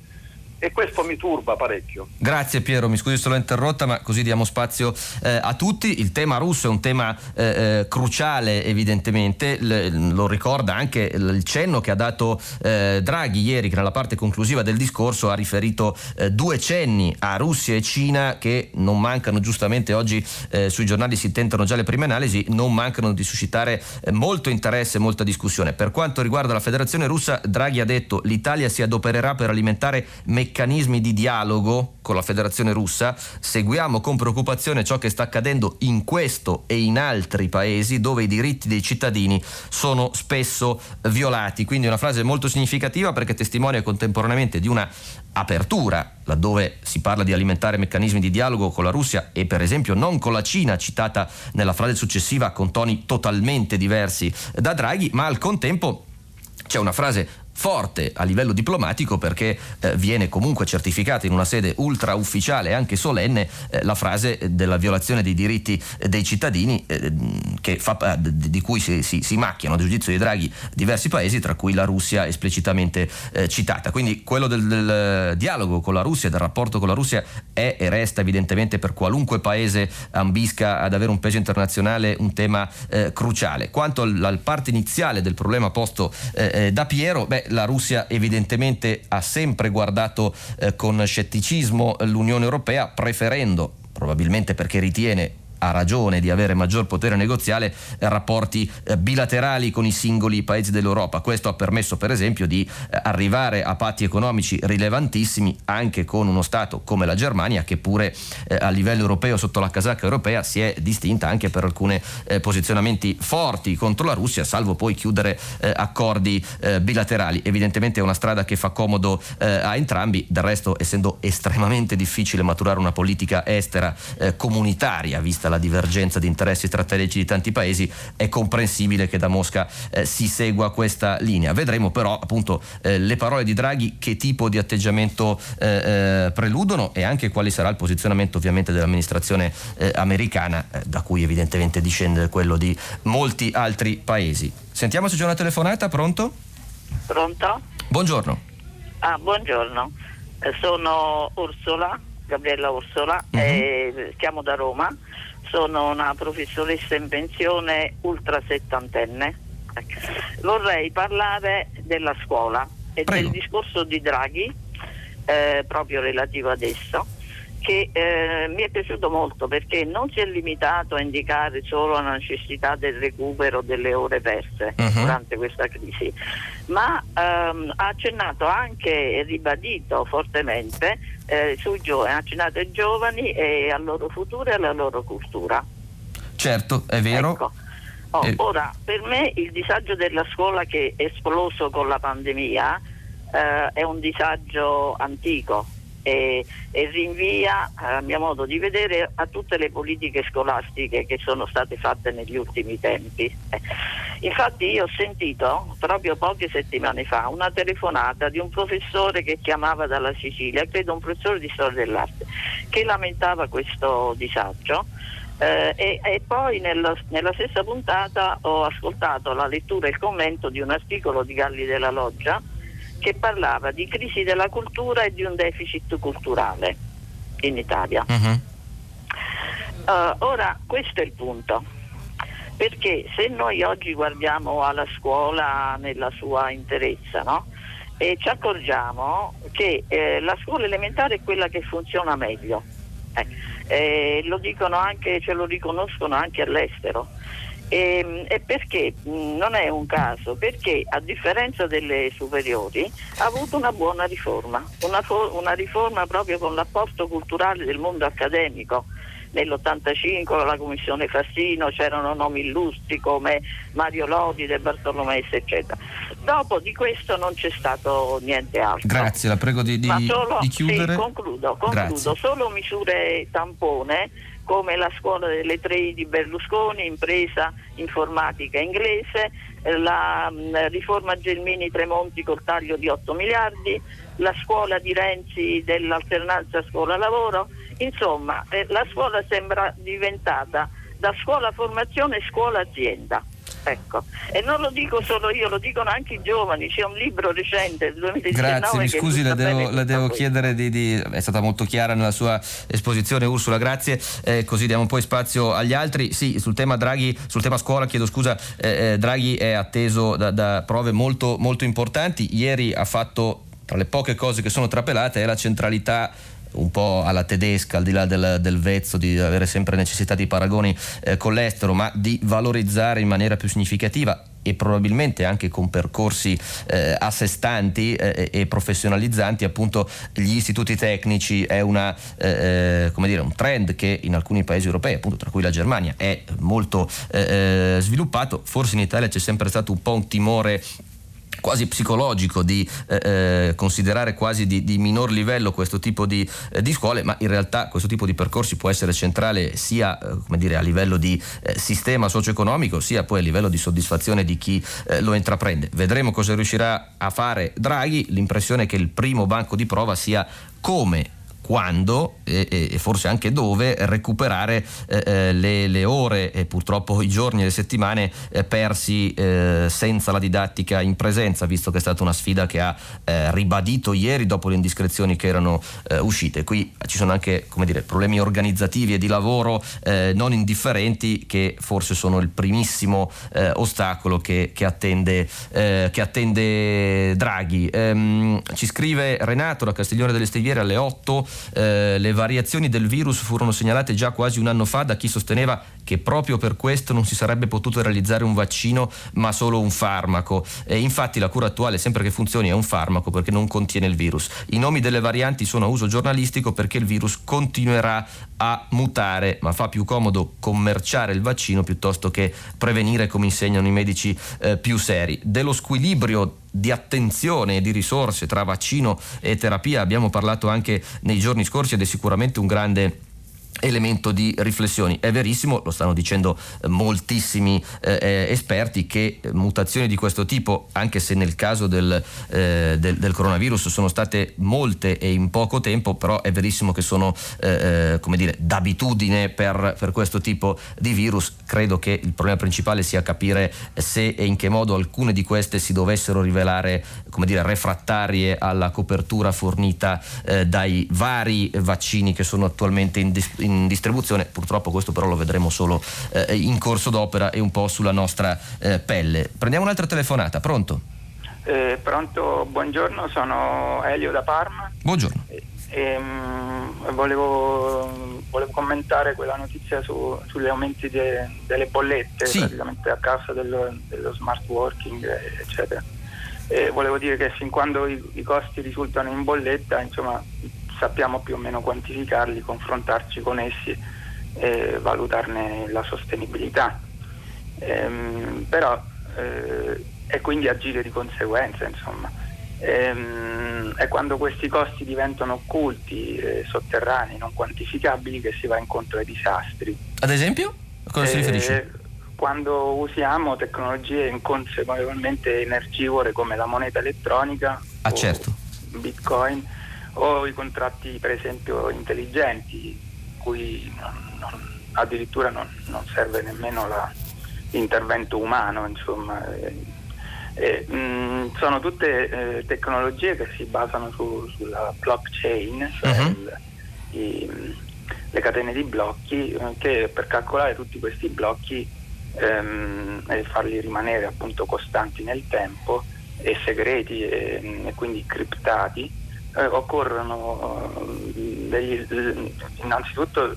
F: e questo mi turba parecchio.
B: Grazie Piero, mi scusi se l'ho interrotta, ma così diamo spazio eh, a tutti. Il tema russo è un tema eh, eh cruciale evidentemente, L- lo ricorda anche il cenno che ha dato eh, Draghi ieri, che nella parte conclusiva del discorso ha riferito eh, due cenni a Russia e Cina che non mancano giustamente oggi eh, sui giornali si tentano già le prime analisi, non mancano di suscitare molto interesse e molta discussione. Per quanto riguarda la Federazione russa, Draghi ha detto l'Italia si adopererà per alimentare meccanismi meccanismi di dialogo con la Federazione russa, seguiamo con preoccupazione ciò che sta accadendo in questo e in altri paesi dove i diritti dei cittadini sono spesso violati. Quindi una frase molto significativa perché testimonia contemporaneamente di una apertura, laddove si parla di alimentare meccanismi di dialogo con la Russia e per esempio non con la Cina, citata nella frase successiva con toni totalmente diversi da Draghi, ma al contempo c'è una frase forte a livello diplomatico perché eh, viene comunque certificata in una sede ultra ufficiale e anche solenne eh, la frase della violazione dei diritti eh, dei cittadini eh, fa, eh, di cui si, si, si, macchiano a giudizio di Draghi diversi paesi tra cui la Russia esplicitamente eh, citata. Quindi quello del, del, dialogo con la Russia, del rapporto con la Russia è e resta evidentemente per qualunque paese ambisca ad avere un peso internazionale un tema cruciale. Quanto alla parte iniziale del problema posto da Piero, beh, la Russia evidentemente ha sempre guardato eh, con scetticismo l'Unione Europea, preferendo, probabilmente perché ritiene ha ragione di avere maggior potere negoziale eh, rapporti eh, bilaterali con i singoli paesi dell'Europa. Questo ha permesso per esempio di eh, arrivare a patti economici rilevantissimi anche con uno Stato come la Germania che pure a livello europeo sotto la casacca europea si è distinta anche per alcuni posizionamenti forti contro la Russia, salvo poi chiudere accordi bilaterali. Evidentemente è una strada che fa comodo a entrambi, del resto essendo estremamente difficile maturare una politica estera comunitaria vista vista la divergenza di interessi strategici di tanti paesi, è comprensibile che da Mosca eh, si segua questa linea. Vedremo però appunto eh, le parole di Draghi che tipo di atteggiamento eh, eh preludono e anche quale sarà il posizionamento ovviamente dell'amministrazione eh, americana, eh, da cui evidentemente discende quello di molti altri paesi. Sentiamo se c'è una telefonata, pronto?
G: Pronto?
B: Buongiorno.
G: Ah, buongiorno, sono Orsola, Gabriella Orsola, uh-huh. e chiamo da Roma sono una professoressa in pensione ultra settantenne. Vorrei parlare della scuola e Prego. del discorso di Draghi, eh, proprio relativo ad esso, che eh, mi è piaciuto molto perché non si è limitato a indicare solo la necessità del recupero delle ore perse uh-huh. durante questa crisi, ma ehm, ha accennato anche e ribadito fortemente eh, sui giovani, ha accennato ai giovani e al loro futuro e alla loro cultura.
B: Certo, è vero.
G: Ecco. Oh, eh. Ora, per me il disagio della scuola che è esploso con la pandemia eh, è un disagio antico, e, e, rinvia, a mio modo di vedere, a tutte le politiche scolastiche che sono state fatte negli ultimi tempi. Eh. Infatti io ho sentito proprio poche settimane fa una telefonata di un professore che chiamava dalla Sicilia, credo un professore di storia dell'arte, che lamentava questo disagio. Eh, e, e, poi nella, nella, stessa puntata ho ascoltato la lettura e il commento di un articolo di Galli della Loggia che parlava di crisi della cultura e di un deficit culturale in Italia. Uh-huh. Uh, ora, questo è il punto, perché se noi oggi guardiamo alla scuola nella sua interezza, no? e ci accorgiamo che eh, la scuola elementare è quella che funziona meglio. Eh, eh, lo dicono anche, ce lo riconoscono anche all'estero. E, ehm, e, perché non è un caso? Perché a differenza delle superiori ha avuto una buona riforma, una, una riforma proprio con l'apporto culturale del mondo accademico. Nell'85 con la commissione Fassino c'erano nomi illustri come Mario Lodi, De Bartolomei, eccetera. Dopo di questo non c'è stato niente altro.
B: Grazie, la prego di, di,
G: solo,
B: di chiudere.
G: Sì, concludo, concludo. Solo misure tampone come la scuola delle tre di Berlusconi, impresa informatica inglese, eh, la mm, riforma Gelmini Tremonti col taglio di 8 miliardi, la scuola di Renzi dell'alternanza scuola-lavoro, insomma eh, la scuola sembra diventata da scuola formazione scuola azienda. Ecco. E non lo dico solo io, lo dicono anche i giovani. C'è un libro recente del 2019
B: Grazie, mi scusi, la devo, la devo chiedere di, di, È stata molto chiara nella sua esposizione, Ursula, grazie. Eh, così diamo un po' spazio agli altri. Sì, sul tema Draghi, sul tema scuola, chiedo scusa, eh, eh, Draghi è atteso da, da prove molto, molto importanti. Ieri ha fatto, tra le poche cose che sono trapelate, è la centralità un po' alla tedesca, al di là del, del, vezzo di avere sempre necessità di paragoni eh, con l'estero, ma di valorizzare in maniera più significativa e probabilmente anche con percorsi eh, a sé stanti eh, e professionalizzanti appunto gli istituti tecnici è una, eh, eh dire, un trend che in alcuni paesi europei appunto tra cui la Germania è molto eh, eh, sviluppato. Forse in Italia c'è sempre stato un po' un timore quasi psicologico di eh, eh, considerare quasi di, di, minor livello questo tipo di, eh, di, scuole, ma in realtà questo tipo di percorsi può essere centrale sia eh, dire, a livello di eh, sistema socio-economico, sia poi a livello di soddisfazione di chi eh, lo intraprende. Vedremo cosa riuscirà a fare Draghi, l'impressione è che il primo banco di prova sia come quando e, e, forse anche dove recuperare eh, eh, le, le, ore e purtroppo i giorni e le settimane eh, persi eh, senza la didattica in presenza, visto che è stata una sfida che ha eh, ribadito ieri dopo le indiscrezioni che erano eh, uscite. Qui ci sono anche dire, problemi organizzativi e di lavoro non indifferenti che forse sono il primissimo ostacolo che, che, attende, che, attende, Draghi. Ehm, ci scrive Renato da Castiglione delle Stiviere alle 8 eh, le variazioni del virus furono segnalate già quasi un anno fa da chi sosteneva che proprio per questo non si sarebbe potuto realizzare un vaccino ma solo un farmaco. E infatti la cura attuale, sempre che funzioni, è un farmaco perché non contiene il virus. I nomi delle varianti sono a uso giornalistico perché il virus continuerà a mutare, ma fa più comodo commerciare il vaccino piuttosto che prevenire come insegnano i medici eh, più seri. Dello squilibrio di attenzione e di risorse tra vaccino e terapia. Abbiamo parlato anche nei giorni scorsi ed è sicuramente un grande elemento di riflessioni. È verissimo, lo stanno dicendo eh, moltissimi eh, eh, esperti, che mutazioni di questo tipo, anche se nel caso del, eh, del, del, coronavirus sono state molte e in poco tempo, però è verissimo che sono eh, eh come dire, d'abitudine per, per, questo tipo di virus. Credo che il problema principale sia capire se e in che modo alcune di queste si dovessero rivelare come dire, refrattarie alla copertura fornita dai vari vaccini che sono attualmente in, in in distribuzione, purtroppo questo però lo vedremo solo eh, in corso d'opera e un po' sulla nostra eh, pelle. Prendiamo un'altra telefonata, pronto?
H: Eh, pronto, buongiorno, sono Elio da Parma.
B: Buongiorno.
H: Um, volevo, volevo, commentare quella notizia su, sugli aumenti de, delle bollette, sì. praticamente a causa dello, dello smart working, eccetera. E volevo dire che fin quando i, i costi risultano in bolletta, insomma, sappiamo più o meno quantificarli, confrontarci con essi e valutarne la sostenibilità. Ehm, però, eh, e quindi agire di conseguenza, insomma. Ehm, è quando questi costi diventano occulti, eh, sotterranei, non quantificabili che si va incontro ai disastri.
B: Ad esempio? A cosa si eh, riferisce?
H: Quando usiamo tecnologie inconsapevolmente energivore come la moneta elettronica,
B: ah, certo.
H: Bitcoin, o i contratti per esempio intelligenti, cui non, non, addirittura non, non, serve nemmeno la, l'intervento umano, insomma. Eh, eh, mh, sono tutte eh, tecnologie che si basano su, sulla blockchain, cioè uh-huh. il, i, le catene di blocchi, eh, che per calcolare tutti questi blocchi ehm, e farli rimanere appunto costanti nel tempo e segreti e, e quindi criptati, eh, occorrono eh, degli, innanzitutto eh,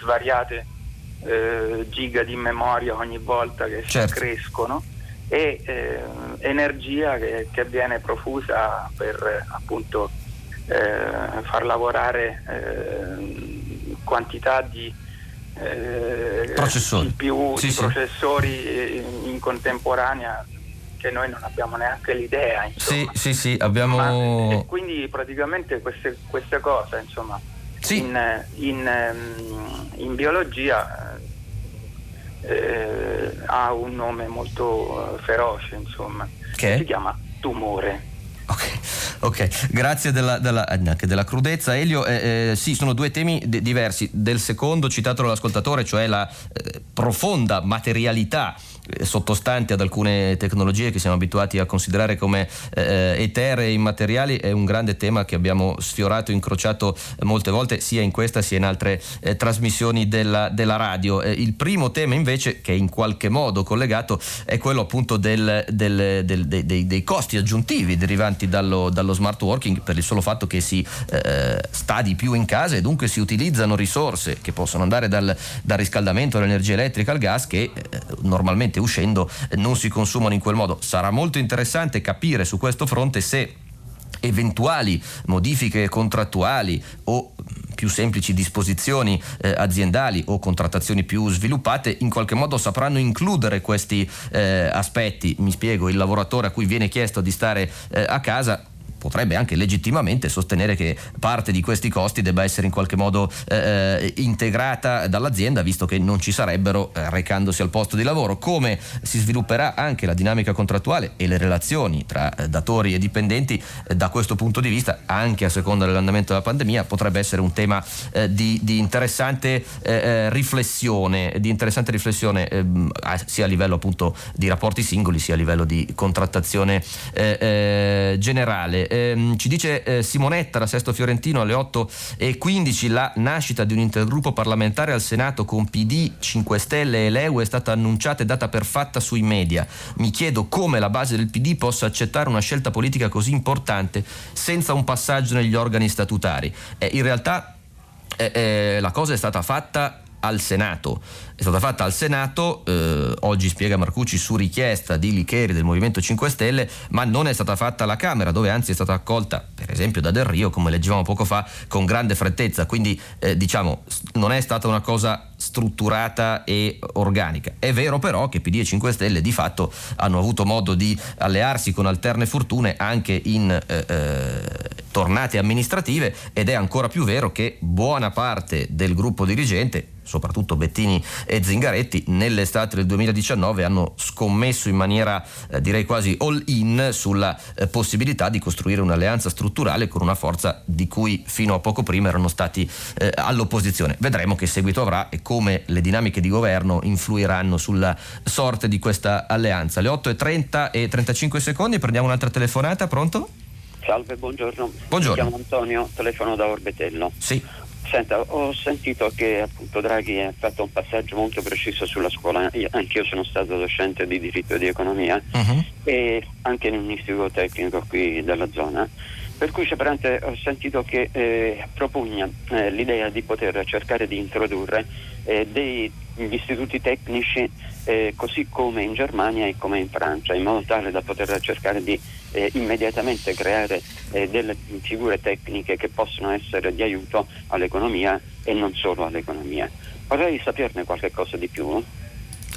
H: svariate eh, giga di memoria ogni volta che certo. si crescono e eh, energia che, che, viene profusa per appunto eh, far lavorare quantità di
B: processori,
H: più
B: sì,
H: di
B: sì.
H: processori in contemporanea che noi non abbiamo neanche l'idea.
B: Insomma. Sì, sì, sì, abbiamo...
H: Ma, quindi praticamente queste, queste cose, insomma, sì. in, in, ehm, in, biologia eh, ha un nome molto feroce, insomma,
B: che
H: si chiama tumore.
B: Ok, ok, grazie della, della, anche della crudezza. Elio, eh, eh, sì, sono due temi d- diversi. Del secondo citato dall'ascoltatore, cioè la eh, profonda materialità sottostante ad alcune tecnologie che siamo abituati a considerare come eh, eteree immateriali è un grande tema che abbiamo sfiorato e incrociato molte volte sia in questa sia in altre eh, trasmissioni della, della radio. Eh, il primo tema invece che è in qualche modo collegato è quello appunto del, del, del, dei, dei, costi aggiuntivi derivanti dallo, dallo, smart working per il solo fatto che si eh, sta di più in casa e dunque si utilizzano risorse che possono andare dal, dal riscaldamento all'energia elettrica al gas che eh, normalmente ovviamente uscendo non si consumano in quel modo. Sarà molto interessante capire su questo fronte se eventuali modifiche contrattuali o più semplici disposizioni eh, aziendali o contrattazioni più sviluppate in qualche modo sapranno includere questi eh, aspetti. Mi spiego, il lavoratore a cui viene chiesto di stare eh, a casa potrebbe anche legittimamente sostenere che parte di questi costi debba essere in qualche modo eh, eh, integrata dall'azienda, visto che non ci sarebbero eh, recandosi al posto di lavoro. Come si svilupperà anche la dinamica contrattuale e le relazioni tra eh, datori e dipendenti eh, da questo punto di vista, anche a seconda dell'andamento della pandemia, potrebbe essere un tema eh, di, di, interessante riflessione, di interessante riflessione ehm, sia a livello appunto di rapporti singoli sia a livello di contrattazione generale ehm, ci dice eh, Simonetta da Sesto Fiorentino alle 8.15 la nascita di un intergruppo parlamentare al Senato con PD, 5 Stelle e Leu è stata annunciata e data per fatta sui media. Mi chiedo come la base del PD possa accettare una scelta politica così importante senza un passaggio negli organi statutari. Eh, in realtà eh, eh la cosa è stata fatta al Senato. È stata fatta al Senato, eh, oggi spiega Marcucci, su richiesta di Licheri del Movimento 5 Stelle, ma non è stata fatta alla Camera, dove anzi è stata accolta, per esempio, da Del Rio, come leggevamo poco fa, con grande frettezza. Quindi, eh, diciamo, non è stata una cosa strutturata e organica. È vero però che PD e 5 Stelle di fatto hanno avuto modo di allearsi con alterne fortune anche in eh, eh, tornate amministrative ed è ancora più vero che buona parte del gruppo dirigente soprattutto Bettini e Zingaretti, nell'estate del 2019 hanno scommesso in maniera eh, direi quasi all in sulla eh, possibilità di costruire un'alleanza strutturale con una forza di cui fino a poco prima erano stati eh, all'opposizione. Vedremo che seguito avrà e come le dinamiche di governo influiranno sulla sorte di questa alleanza. Le 8.30 e 35 secondi, prendiamo un'altra telefonata, pronto?
I: Salve, buongiorno.
B: Buongiorno.
I: Mi chiamo Antonio, telefono da Orbetello.
B: Sì.
I: Senta, ho sentito che appunto Draghi ha fatto un passaggio molto preciso sulla scuola, io, anch'io sono stato docente di diritto e di economia uh-huh. e anche in un istituto tecnico qui della zona, per cui ho sentito che eh, propugna eh, l'idea di poter cercare di introdurre eh, degli istituti tecnici eh, così come in Germania e come in Francia, in modo tale da poter cercare di eh, immediatamente creare eh, delle figure tecniche che possono essere di aiuto all'economia e non solo all'economia. Vorrei saperne qualche cosa di più.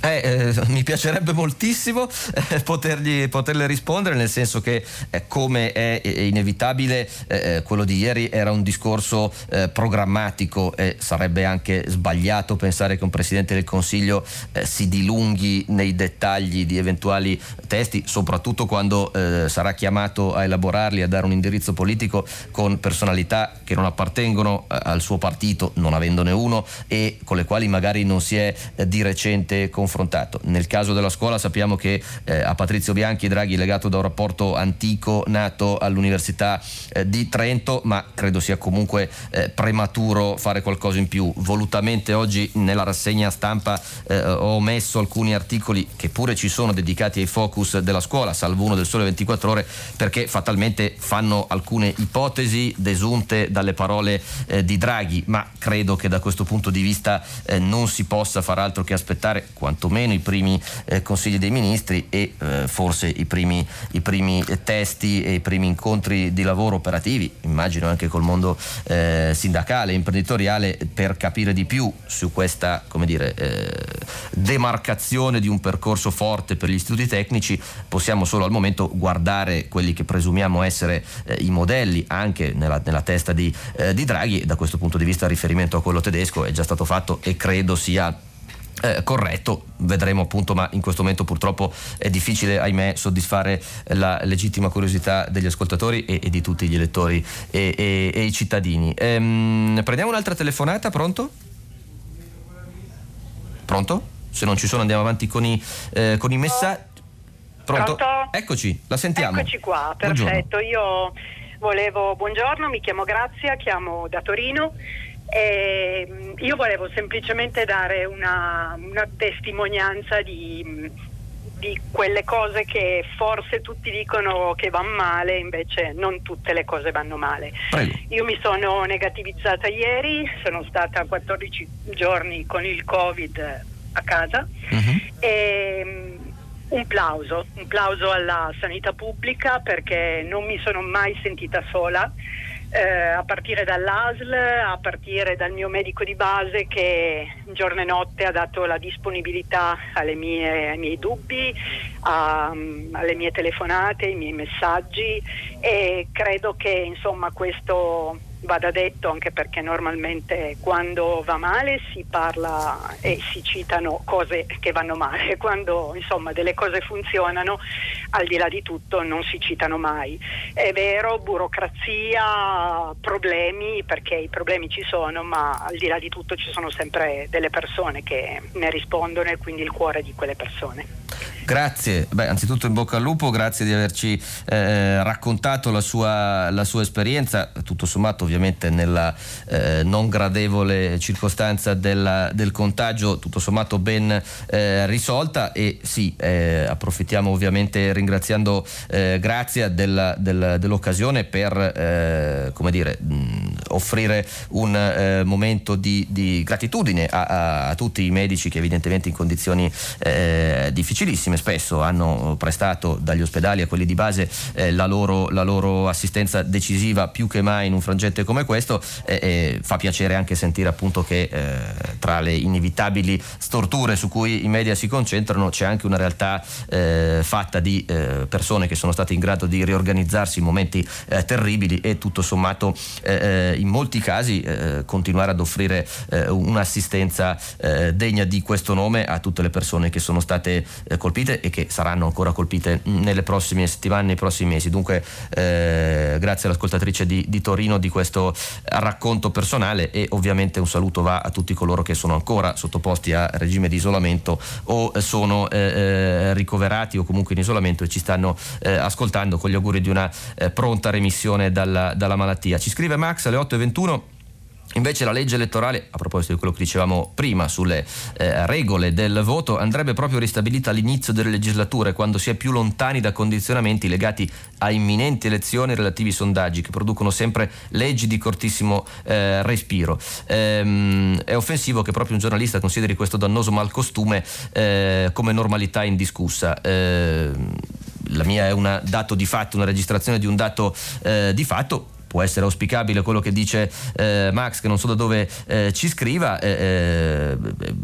B: Eh, eh, mi piacerebbe moltissimo eh, potergli, poterle rispondere, nel senso che eh, come è, inevitabile, eh, eh, quello di ieri era un discorso programmatico e sarebbe anche sbagliato pensare che un Presidente del Consiglio si dilunghi nei dettagli di eventuali testi, soprattutto quando sarà chiamato a elaborarli, a dare un indirizzo politico con personalità che non appartengono al suo partito, non avendone uno, e con le quali magari non si è di recente confrontato confrontato. Nel caso della scuola sappiamo che eh, a Patrizio Bianchi Draghi è legato da un rapporto antico nato all'Università eh, di Trento, ma credo sia comunque eh, prematuro fare qualcosa in più. Volutamente oggi nella rassegna stampa eh, ho messo alcuni articoli che pure ci sono dedicati ai focus della scuola, salvo uno del Sole 24 ore, perché fatalmente fanno alcune ipotesi desunte dalle parole eh, di Draghi, ma credo che da questo punto di vista eh, non si possa far altro che aspettare quanto quantomeno i primi eh, consigli dei ministri e eh, forse i primi, i primi, testi e i primi incontri di lavoro operativi, immagino anche col mondo eh, sindacale imprenditoriale, per capire di più su questa dire, eh, demarcazione di un percorso forte per gli istituti tecnici, possiamo solo al momento guardare quelli che presumiamo essere eh, i modelli anche nella, nella testa di, eh, di Draghi. Da questo punto di vista il riferimento a quello tedesco è già stato fatto e credo sia eh, corretto, vedremo appunto, ma in questo momento purtroppo è difficile, ahimè, soddisfare la legittima curiosità degli ascoltatori e, e di tutti gli elettori e, e, e i cittadini. Ehm, prendiamo un'altra telefonata, pronto? Pronto? Se non ci sono andiamo avanti con i, eh, con i messaggi. Pronto?
J: Pronto?
B: Eccoci, la sentiamo.
J: Eccoci qua, perfetto. Buongiorno. Io volevo, buongiorno, mi chiamo Grazia, chiamo da Torino. E io volevo semplicemente dare una, una testimonianza di, di, quelle cose che forse tutti dicono che vanno male, invece non tutte le cose vanno male.
B: Prego.
J: Io mi sono negativizzata ieri, sono stata 14 giorni con il Covid a casa uh-huh. e un plauso, un plauso alla sanità pubblica perché non mi sono mai sentita sola. Eh, a partire dall'ASL, a partire dal mio medico di base che giorno e notte ha dato la disponibilità mie, ai miei dubbi, a, alle mie telefonate, ai miei messaggi e credo che insomma questo vada detto anche perché normalmente quando va male si parla e si citano cose che vanno male, quando insomma delle cose funzionano al di là di tutto non si citano mai. È vero, burocrazia, problemi, perché i problemi ci sono, ma al di là di tutto ci sono sempre delle persone che ne rispondono e quindi il cuore di quelle persone.
B: Grazie, Beh, anzitutto in bocca al lupo, grazie di averci eh, raccontato la sua, la sua, esperienza, tutto sommato ovviamente nella eh, non gradevole circostanza della, del contagio, tutto sommato ben eh, risolta. E sì, eh, approfittiamo ovviamente ringraziando eh, Grazia della, della, dell'occasione per eh, come dire, mh, offrire un momento di, di gratitudine a, a, a, tutti i medici che evidentemente in condizioni difficilissime spesso hanno prestato dagli ospedali a quelli di base la, loro, la, loro, assistenza decisiva più che mai in un frangente come questo eh, e fa piacere anche sentire appunto che eh, tra le inevitabili storture su cui i media si concentrano c'è anche una realtà eh, fatta di eh, persone che sono state in grado di riorganizzarsi in momenti eh, terribili e tutto sommato in molti casi continuare ad offrire un'assistenza degna di questo nome a tutte le persone che sono state colpite e che saranno ancora colpite nelle prossime settimane, nei prossimi mesi. Dunque eh, grazie all'ascoltatrice di, di, Torino di questo racconto personale e ovviamente un saluto va a tutti coloro che sono ancora sottoposti a regime di isolamento o sono eh, eh ricoverati o comunque in isolamento e ci stanno eh, ascoltando con gli auguri di una eh, pronta remissione dalla, dalla malattia. Ci scrive Max alle 8.21. Invece la legge elettorale, a proposito di quello che dicevamo prima sulle eh, regole del voto, andrebbe proprio ristabilita all'inizio delle legislature, quando si è più lontani da condizionamenti legati a imminenti elezioni relativi ai sondaggi, che producono sempre leggi di cortissimo eh, respiro. Ehm, è offensivo che proprio un giornalista consideri questo dannoso malcostume eh, come normalità indiscussa. Ehm, la mia è un dato di fatto, una registrazione di un dato eh, di fatto può essere auspicabile quello che dice eh, Max, che non so da dove eh, ci scriva, eh, eh,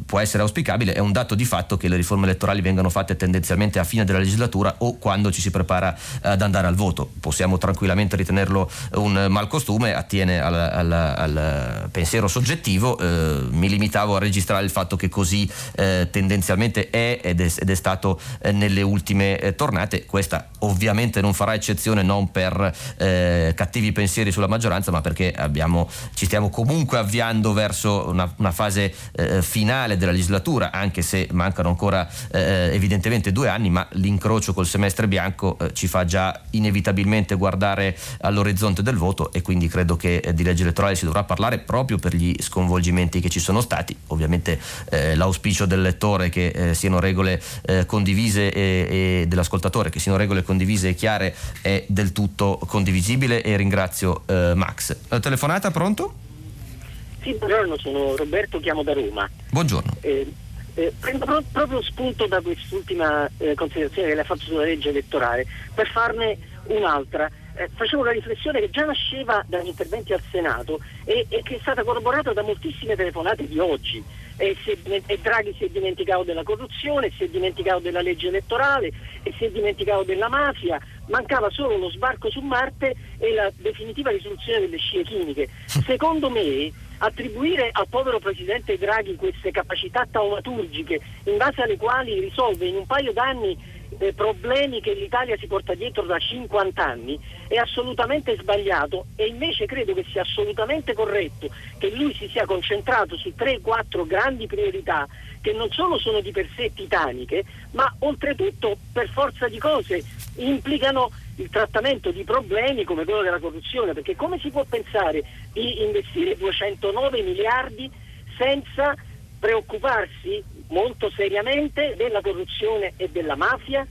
B: può essere auspicabile, è un dato di fatto che le riforme elettorali vengano fatte tendenzialmente a fine della legislatura o quando ci si prepara ad andare al voto. Possiamo tranquillamente ritenerlo un malcostume, attiene al, al, al pensiero soggettivo, eh, mi limitavo a registrare il fatto che così eh, tendenzialmente è ed, è ed è, stato nelle ultime tornate. Questa ovviamente non farà eccezione non per cattivi pensieri pensieri sulla maggioranza, ma perché abbiamo, ci stiamo comunque avviando verso una, una fase eh, finale della legislatura, anche se mancano ancora eh, evidentemente due anni, ma l'incrocio col semestre bianco eh, ci fa già inevitabilmente guardare all'orizzonte del voto e quindi credo che eh, di legge elettorale si dovrà parlare proprio per gli sconvolgimenti che ci sono stati. Ovviamente eh, l'auspicio del lettore che eh, siano regole condivise e, e dell'ascoltatore che siano regole condivise e chiare è del tutto condivisibile e ringrazio ringrazio eh, Max. La telefonata, pronto?
K: Sì, buongiorno, sono Roberto, chiamo da Roma.
B: Buongiorno.
K: Eh, eh, prendo pro- proprio spunto da quest'ultima eh, considerazione che lei ha fatto sulla legge elettorale per farne un'altra. Eh, facevo la riflessione che già nasceva dagli interventi al Senato e, e che è stata corroborata da moltissime telefonate di oggi. E, si, e, Draghi si è dimenticato della corruzione, si è dimenticato della legge elettorale e si è dimenticato della mafia, mancava solo lo sbarco su Marte e la definitiva risoluzione delle scie chimiche. Secondo me attribuire al povero presidente Draghi queste capacità taumaturgiche in base alle quali risolve in un paio d'anni eh, problemi che l'Italia si porta dietro da 50 anni è assolutamente sbagliato e invece credo che sia assolutamente corretto che lui si sia concentrato su 3-4 grandi priorità che non solo sono di per sé titaniche, ma oltretutto per forza di cose implicano il trattamento di problemi come quello della corruzione, perché come si può pensare di investire 209 miliardi senza preoccuparsi molto seriamente della corruzione e della mafia?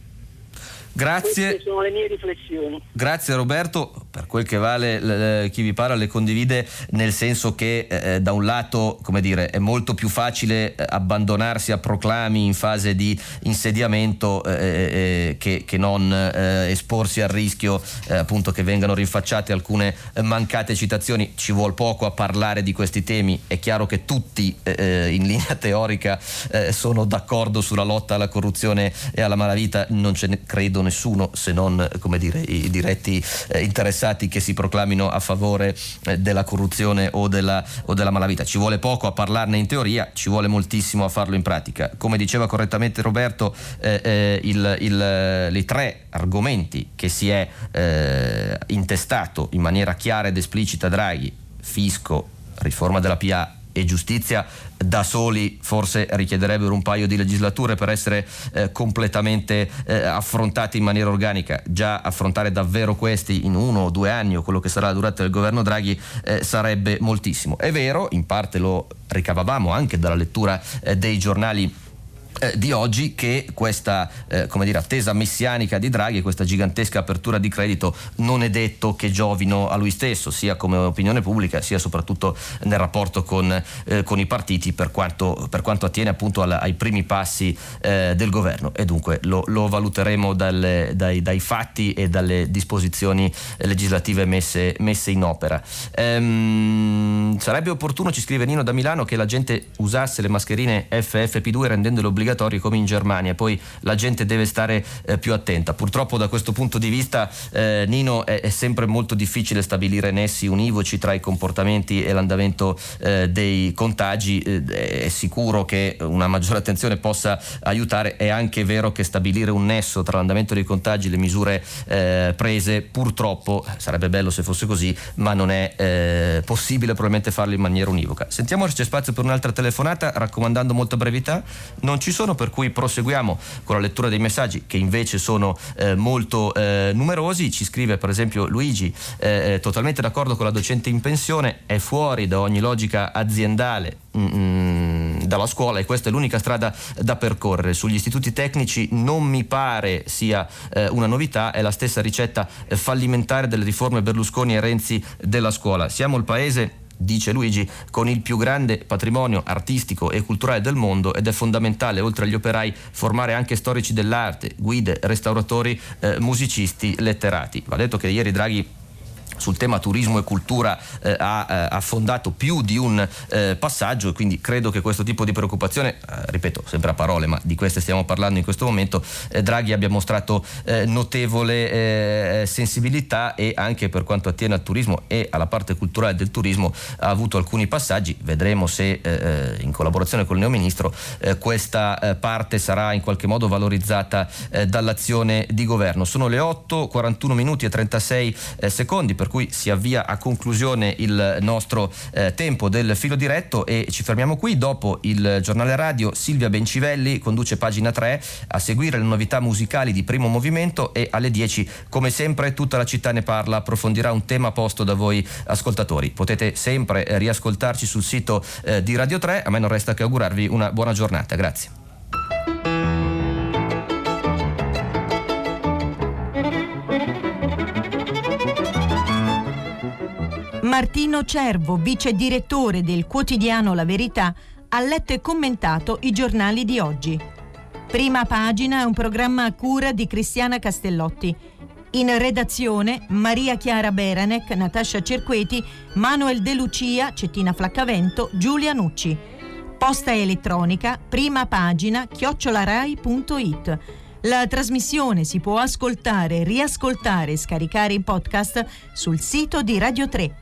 B: Grazie.
K: Queste sono le mie riflessioni.
B: Grazie Roberto, per quel che vale chi vi parla le condivide nel senso che eh, da un lato come dire, è molto più facile eh, abbandonarsi a proclami in fase di insediamento eh, eh, eh che, che, non eh, esporsi al rischio appunto che vengano rinfacciate alcune mancate citazioni. Ci vuole poco a parlare di questi temi, è chiaro che tutti in linea teorica sono d'accordo sulla lotta alla corruzione e alla malavita, non ce ne credo nessuno se non come dire, i diretti eh, interessati che si proclamino a favore eh, della corruzione o della, o della malavita. Ci vuole poco a parlarne in teoria, ci vuole moltissimo a farlo in pratica. Come diceva correttamente Roberto, eh, eh il, il, i tre argomenti che si è eh, intestato in maniera chiara ed esplicita Draghi, fisco, riforma della PA e giustizia da soli forse richiederebbero un paio di legislature per essere eh, completamente eh, affrontati in maniera organica. Già affrontare davvero questi in uno o due anni o quello che sarà la durata del governo Draghi eh, sarebbe moltissimo. È vero, in parte lo ricavavamo anche dalla lettura eh, dei giornali eh, di oggi che questa eh, dire, attesa messianica di Draghi, questa gigantesca apertura di credito non è detto che giovino a lui stesso, sia come opinione pubblica sia soprattutto nel rapporto con, eh, con i partiti per quanto, per quanto, attiene appunto alla, ai primi passi eh, del governo e dunque lo, lo valuteremo dalle, dai, dai, fatti e dalle disposizioni legislative messe, messe in opera. Ehm, sarebbe opportuno, ci scrive Nino da Milano, che la gente usasse le mascherine FFP2 rendendole obbligatorie obbligatori come in Germania, poi la gente deve stare eh, più attenta. Purtroppo da questo punto di vista eh, Nino è, è, sempre molto difficile stabilire nessi univoci tra i comportamenti e l'andamento eh, dei contagi, eh, è sicuro che una maggiore attenzione possa aiutare, è anche vero che stabilire un nesso tra l'andamento dei contagi e le misure eh, prese purtroppo sarebbe bello se fosse così, ma non è eh, possibile probabilmente farlo in maniera univoca. Sentiamo se c'è spazio per un'altra telefonata, raccomandando molta brevità. Non ci sono, per cui proseguiamo con la lettura dei messaggi che invece sono eh, molto eh, numerosi. Ci scrive per esempio Luigi, eh, totalmente d'accordo con la docente in pensione, è fuori da ogni logica aziendale mm, mm, dalla scuola e questa è l'unica strada da percorrere. Sugli istituti tecnici non mi pare sia eh, una novità, è la stessa ricetta eh, fallimentare delle riforme Berlusconi e Renzi della scuola. Siamo il paese dice Luigi, con il più grande patrimonio artistico e culturale del mondo ed è fondamentale, oltre agli operai, formare anche storici dell'arte, guide, restauratori, eh, musicisti, letterati. Va detto che ieri Draghi sul tema turismo e cultura eh, ha eh, affondato più di un eh, passaggio e quindi credo che questo tipo di preoccupazione, eh, ripeto sempre a parole, ma di queste stiamo parlando in questo momento, eh, Draghi abbia mostrato notevole sensibilità e anche per quanto attiene al turismo e alla parte culturale del turismo ha avuto alcuni passaggi, vedremo se in collaborazione con il neoministro questa parte sarà in qualche modo valorizzata dall'azione di governo. Sono le 8, 41 minuti e 36 secondi per cui si avvia a conclusione il nostro eh, tempo del filo diretto e ci fermiamo qui. Dopo il giornale radio Silvia Bencivelli conduce pagina 3 a seguire le novità musicali di primo movimento e alle 10 come sempre tutta la città ne parla, approfondirà un tema posto da voi ascoltatori. Potete sempre riascoltarci sul sito eh, di Radio 3, a me non resta che augurarvi una buona giornata. Grazie.
A: Martino Cervo, vice direttore del quotidiano La Verità, ha letto e commentato i giornali di oggi. Prima pagina è un programma a cura di Cristiana Castellotti. In redazione Maria Chiara Beranec, Natascia Cerqueti, Manuel De Lucia, Cettina Flaccavento, Giulia Nucci. Posta elettronica, prima pagina, chiocciolarai.it La trasmissione si può ascoltare, riascoltare e scaricare in podcast sul sito di Radio 3